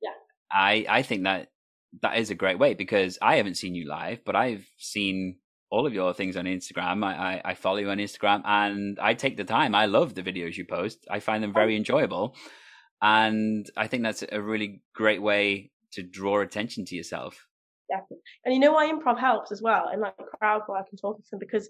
yeah, I I think that that is a great way because I haven't seen you live, but I've seen all of your things on Instagram. I, I, I follow you on Instagram and I take the time. I love the videos you post. I find them very oh. enjoyable. And I think that's a really great way to draw attention to yourself. Definitely. And you know why improv helps as well, and like crowd work and talking to them, because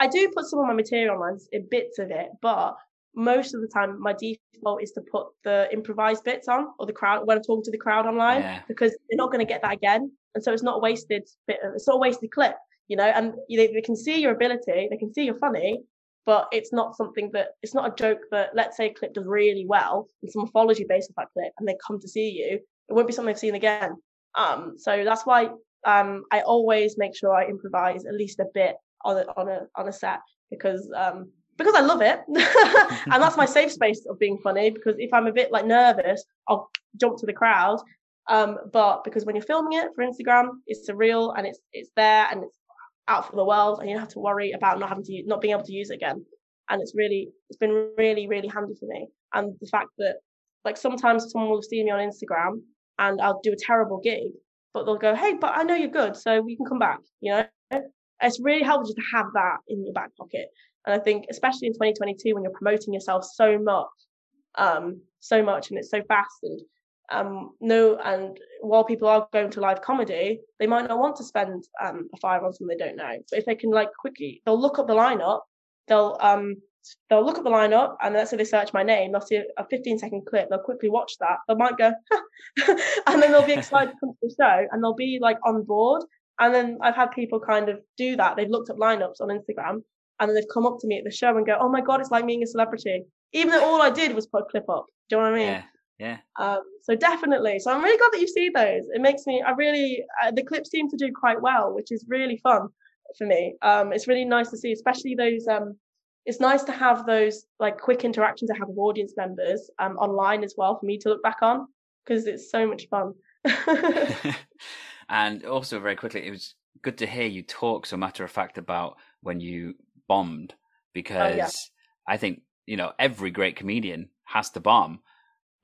I do put some of my material online, in bits of it, but most of the time my default is to put the improvised bits on or the crowd when I'm talking to the crowd online yeah. because they're not going to get that again. And so it's not a wasted bit of, it's not a wasted clip, you know, and they, they can see your ability, they can see you're funny, but it's not something that it's not a joke that let's say a clip does really well and someone follows you based on that clip and they come to see you it won't be something they've seen again. Um so that's why um i always make sure i improvise at least a bit on a on a on a set because um because i love it. [LAUGHS] And that's my safe [LAUGHS] space of being funny because if i'm a bit like nervous i'll jump to the crowd. Um but because when you're filming it for instagram it's surreal and it's it's there and it's out for the world and you don't have to worry about not having to not being able to use it again. And it's really it's been really really handy for me. And the fact that like sometimes someone will see me on instagram and i'll do a terrible gig but they'll go hey but i know you're good so we can come back you know? It's really helpful just to have that in your back pocket. And i think especially in 2022 when you're promoting yourself so much um so much and it's so fast and um, no, and while people are going to live comedy, they might not want to spend um, a five on something they don't know. But if they can like quickly, they'll look up the lineup. They'll um they'll look at the lineup and let's say they search my name. They'll see a 15 second clip. They'll quickly watch that. They might go, [LAUGHS] and then they'll be excited to come to the show and they'll be like on board. And then I've had people kind of do that. They've looked up lineups on Instagram and then they've come up to me at the show and go, "Oh my god, it's like being a celebrity," even though all I did was put a clip up. Do you know what I mean? Yeah. Yeah. Um, so definitely. So I'm really glad that you see those. It makes me. I really. Uh, the clips seem to do quite well, which is really fun for me. Um, it's really nice to see, especially those. Um, it's nice to have those like quick interactions I have with audience members um, online as well for me to look back on because it's so much fun. [LAUGHS] [LAUGHS] and also, very quickly, it was good to hear you talk so matter of fact about when you bombed because oh, yeah. I think you know every great comedian has to bomb,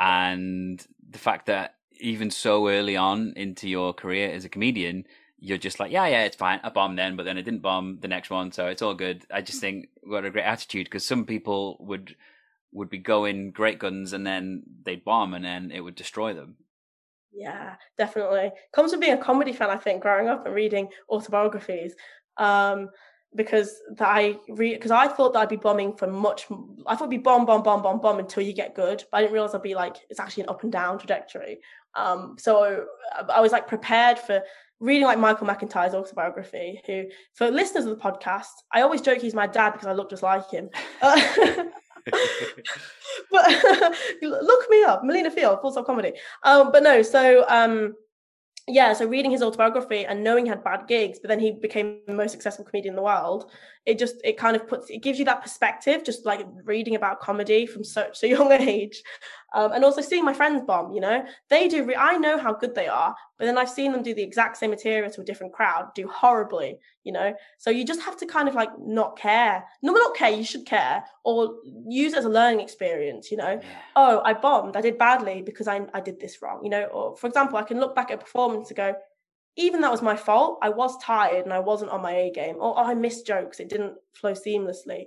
and the fact that even so early on into your career as a comedian, you're just like, yeah, yeah, it's fine. I bombed then, but then I didn't bomb the next one, so it's all good. I just think what a great attitude because some people would would be going great guns and then they'd bomb and then it would destroy them. Yeah, definitely. Comes from being a comedy fan, I think, growing up and reading autobiographies. Um, because that I read because I thought that I'd be bombing for much. I thought it'd be bomb, bomb, bomb, bomb, bomb until you get good. But I didn't realize I'd be like it's actually an up and down trajectory. Um, so I was like prepared for reading like Michael McIntyre's autobiography, who, for listeners of the podcast, I always joke he's my dad because I look just like him. Uh, [LAUGHS] [LAUGHS] but [LAUGHS] look me up, Melina Field, full stop comedy. Um, but no, so um, yeah, so reading his autobiography and knowing he had bad gigs, but then he became the most successful comedian in the world. It just it kind of puts it gives you that perspective, just like reading about comedy from such a young [LAUGHS] age, um, and also seeing my friends bomb. You know, they do. Re- I know how good they are, but then I've seen them do the exact same material to a different crowd, do horribly. You know, so you just have to kind of like not care. No, not care. You should care or use it as a learning experience. You know, oh, I bombed. I did badly because I I did this wrong. You know, or for example, I can look back at a performance and go, even that was my fault. I was tired and I wasn't on my A game, or oh, I missed jokes. It didn't flow seamlessly.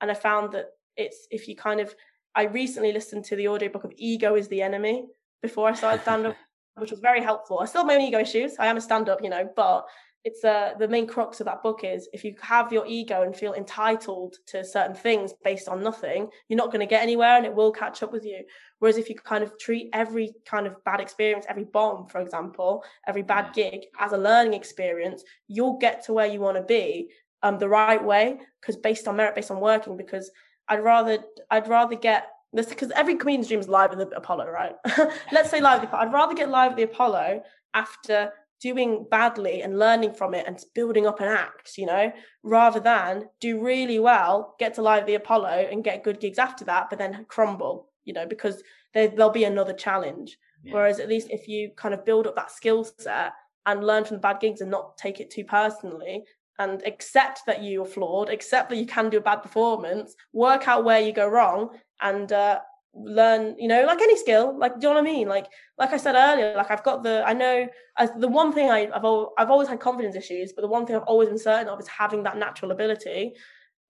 And I found that it's if you kind of, I recently listened to the audiobook of Ego is the Enemy before I started stand up, [LAUGHS] which was very helpful. I still have my own ego issues. I am a stand up, you know, but it's uh, the main crux of that book is if you have your ego and feel entitled to certain things based on nothing, you're not going to get anywhere and it will catch up with you. Whereas if you kind of treat every kind of bad experience, every bomb, for example, every bad gig as a learning experience, you'll get to where you want to be um, the right way because based on merit, based on working. Because I'd rather I'd rather get this because every comedian's dream is live at the Apollo, right? [LAUGHS] Let's say live. At the Apollo. I'd rather get live at the Apollo after doing badly and learning from it and building up an act, you know, rather than do really well, get to live at the Apollo and get good gigs after that, but then crumble, you know, because there, will be another challenge. Yeah. Whereas at least if you kind of build up that skill set and learn from the bad gigs and not take it too personally and accept that you're flawed, accept that you can do a bad performance, work out where you go wrong and uh, learn you know like any skill like do you know what i mean? Like like i said earlier like i've got the i know as the one thing I, have I've always had confidence issues but the one thing i've always been certain of is having that natural ability.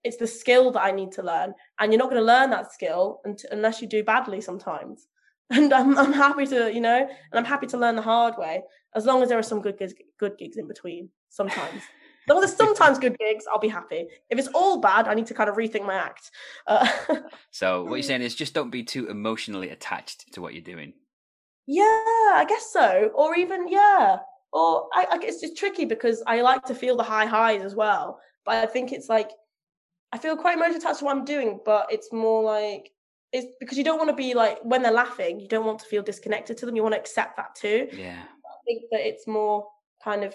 It's the skill that i need to learn and you're not going to learn that skill unless you do badly sometimes. [LAUGHS] And I'm, I'm happy to you know and i'm happy to learn the hard way as long as there are some good good gigs in between sometimes Though there's sometimes good gigs, I'll be happy. If it's all bad, I need to kind of rethink my act. Uh, [LAUGHS] so what you're saying is just don't be too emotionally attached to what you're doing. Yeah, I guess so. Or even yeah, or I, I guess it's tricky because I like to feel the high highs as well. But I think it's like I feel quite emotionally attached to what I'm doing, but it's more like it's because you don't want to be like when they're laughing, you don't want to feel disconnected to them. You want to accept that too. Yeah. I think that it's more kind of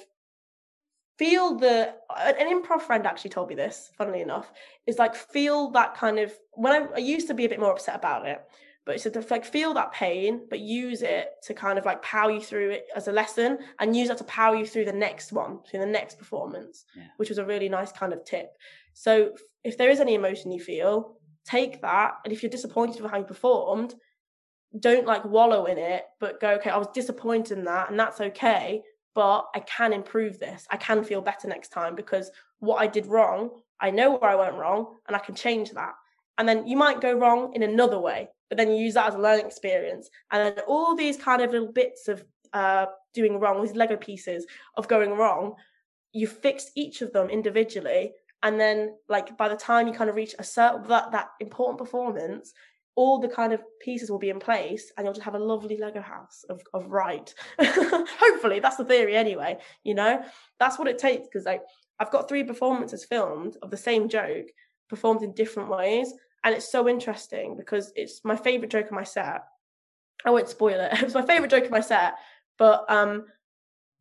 feel the an improv friend actually told me this funnily enough is like feel that kind of when I, I used to be a bit more upset about it but it's to like feel that pain but use it to kind of like power you through it as a lesson and use that to power you through the next one through the next performance yeah. which was a really nice kind of tip so if there is any emotion you feel take that and if you're disappointed with how you performed don't like wallow in it but go okay i was disappointed in that and that's okay but I can improve this. I can feel better next time because what I did wrong, I know where I went wrong and I can change that. And then you might go wrong in another way, but then you use that as a learning experience. And then all these kind of little bits of uh, doing wrong, these Lego pieces of going wrong, you fix each of them individually. And then, like, by the time you kind of reach a certain that, that important performance, all the kind of pieces will be in place and you'll just have a lovely lego house of, of right [LAUGHS] hopefully that's the theory anyway you know that's what it takes because like I've got three performances filmed of the same joke performed in different ways. And it's so interesting because it's my favorite joke in my set. I won't spoil it. [LAUGHS] It was my favorite joke in my set, but um,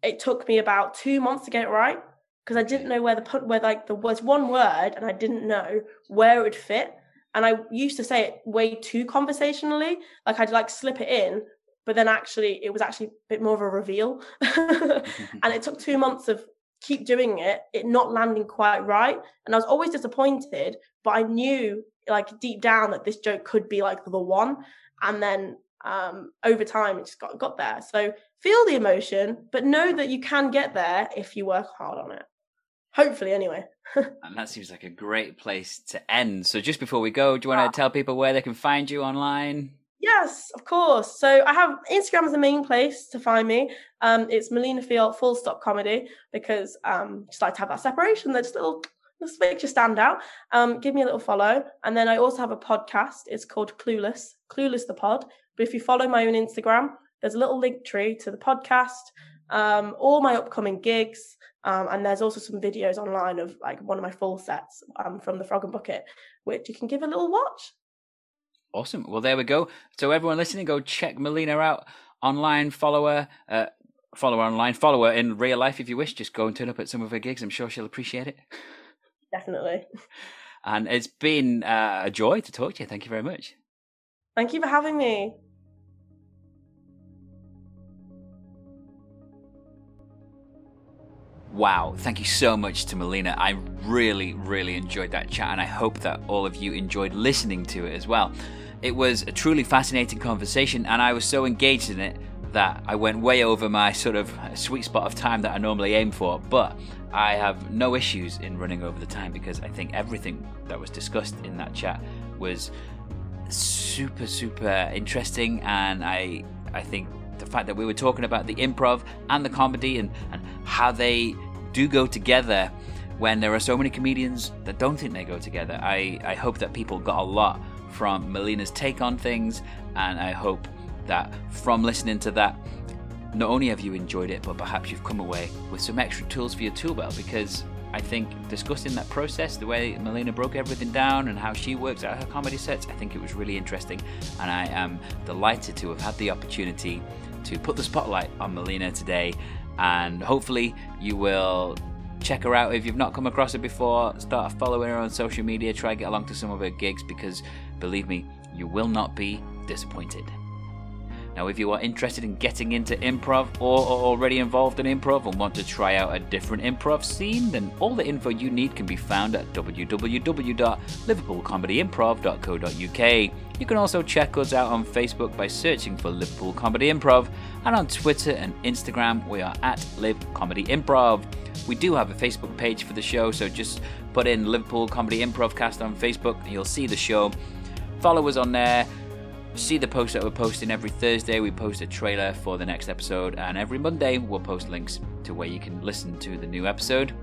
it took me about two months to get it right because I didn't know where the put where like there was one word and I didn't know where it would fit. And I used to say it way too conversationally, like I'd like slip it in, but then actually it was actually a bit more of a reveal. [LAUGHS] and it took two months of keep doing it, it not landing quite right. And I was always disappointed, but I knew like deep down that this joke could be like the one. And then um, over time, it just got got there. So feel the emotion, but know that you can get there if you work hard on it. Hopefully, anyway. [LAUGHS] and that seems like a great place to end. So just before we go, do you want to ah. tell people where they can find you online? Yes, of course. So I have Instagram as the main place to find me. Um, it's Melina Field full stop comedy because um, just like to have that separation. That just little just makes you stand out. Um, give me a little follow, and then I also have a podcast. It's called Clueless, Clueless the Pod. But if you follow my own Instagram, there's a little link tree to the podcast, um, all my upcoming gigs, um, and there's also some videos online of like one of my full sets um, from the Frog and Bucket, which you can give a little watch. Awesome. Well, there we go. So everyone listening, go check Melina out online. Follow her. Uh, follow her online. Follow her in real life if you wish. Just go and turn up at some of her gigs. I'm sure she'll appreciate it. Definitely. And it's been uh, a joy to talk to you. Thank you very much. Thank you for having me. Wow, thank you so much to Melina. I really, really enjoyed that chat, and I hope that all of you enjoyed listening to it as well. It was a truly fascinating conversation, and I was so engaged in it that I went way over my sort of sweet spot of time that I normally aim for. But I have no issues in running over the time because I think everything that was discussed in that chat was super, super interesting, and I, I think the fact that we were talking about the improv and the comedy and, and how they do go together when there are so many comedians that don't think they go together. I, I hope that people got a lot from Melina's take on things, and I hope that from listening to that, not only have you enjoyed it, but perhaps you've come away with some extra tools for your tool belt because I think discussing that process, the way Melina broke everything down and how she works out her comedy sets, I think it was really interesting. And I am delighted to have had the opportunity to put the spotlight on Melina today. And hopefully, you will check her out if you've not come across her before. Start following her on social media, try get along to some of her gigs because believe me, you will not be disappointed. Now, if you are interested in getting into improv or are already involved in improv and want to try out a different improv scene, then all the info you need can be found at www.liverpoolcomedyimprov.co.uk. You can also check us out on Facebook by searching for Liverpool Comedy Improv, and on Twitter and Instagram, we are at Live Comedy Improv. We do have a Facebook page for the show, so just put in Liverpool Comedy Improv Cast on Facebook and you'll see the show. Follow us on there. See the post that we're posting every Thursday. We post a trailer for the next episode, and every Monday we'll post links to where you can listen to the new episode.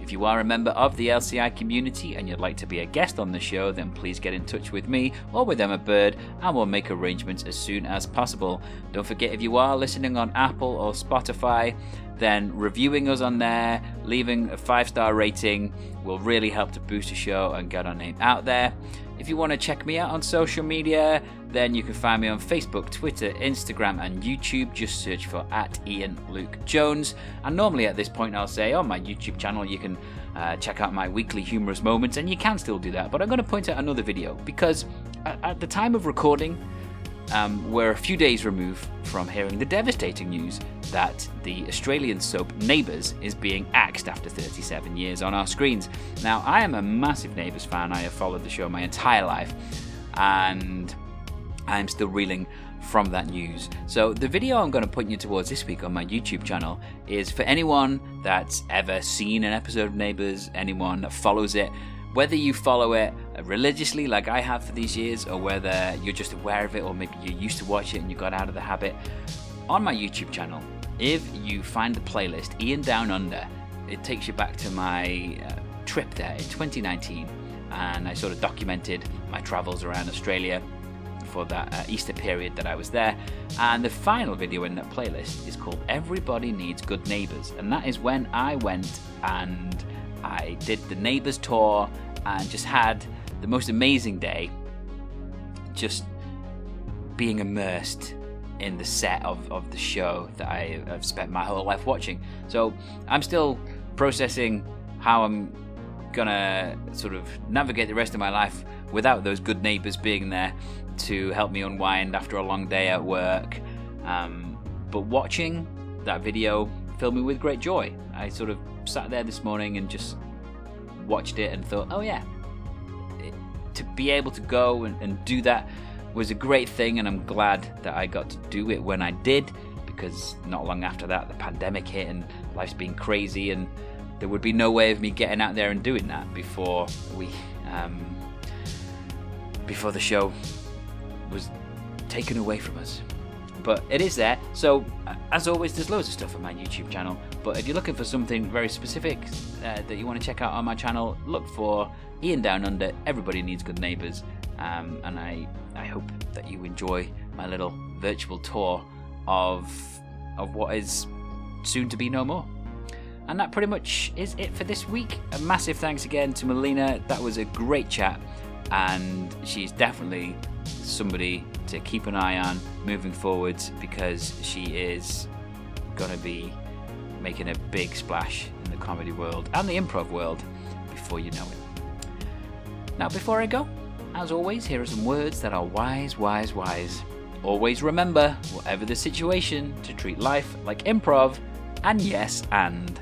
If you are a member of the LCI community and you'd like to be a guest on the show, then please get in touch with me or with Emma Bird and we'll make arrangements as soon as possible. Don't forget if you are listening on Apple or Spotify, then reviewing us on there, leaving a five star rating will really help to boost the show and get our name out there. If you want to check me out on social media, then you can find me on Facebook, Twitter, Instagram, and YouTube. Just search for at Ian Luke Jones. And normally at this point, I'll say on my YouTube channel, you can uh, check out my weekly humorous moments, and you can still do that. But I'm going to point out another video because at, at the time of recording, um, we're a few days removed from hearing the devastating news that the Australian soap Neighbours is being axed after 37 years on our screens. Now, I am a massive Neighbours fan, I have followed the show my entire life, and I'm still reeling from that news. So, the video I'm going to point you towards this week on my YouTube channel is for anyone that's ever seen an episode of Neighbours, anyone that follows it, whether you follow it religiously like I have for these years, or whether you're just aware of it, or maybe you used to watch it and you got out of the habit, on my YouTube channel, if you find the playlist Ian Down Under, it takes you back to my uh, trip there in 2019, and I sort of documented my travels around Australia for that uh, Easter period that I was there. And the final video in that playlist is called Everybody Needs Good Neighbours. And that is when I went and I did the neighbours tour and just had the most amazing day just being immersed in the set of, of the show that I have spent my whole life watching. So I'm still processing how I'm gonna sort of navigate the rest of my life without those good neighbours being there to help me unwind after a long day at work. Um, but watching that video filled me with great joy. I sort of sat there this morning and just watched it and thought, oh yeah, it, to be able to go and, and do that was a great thing, and I'm glad that I got to do it when I did because not long after that, the pandemic hit and life's been crazy, and there would be no way of me getting out there and doing that before we, um, before the show was taken away from us. But it is there, so as always, there's loads of stuff on my YouTube channel. But if you're looking for something very specific uh, that you want to check out on my channel, look for Ian Down Under. Everybody needs good neighbours, um, and I I hope that you enjoy my little virtual tour of of what is soon to be no more. And that pretty much is it for this week. A massive thanks again to Melina. That was a great chat, and she's definitely somebody to keep an eye on moving forwards because she is going to be making a big splash in the comedy world and the improv world before you know it. Now, before I go, as always, here are some words that are wise, wise, wise. Always remember, whatever the situation, to treat life like improv and yes, and.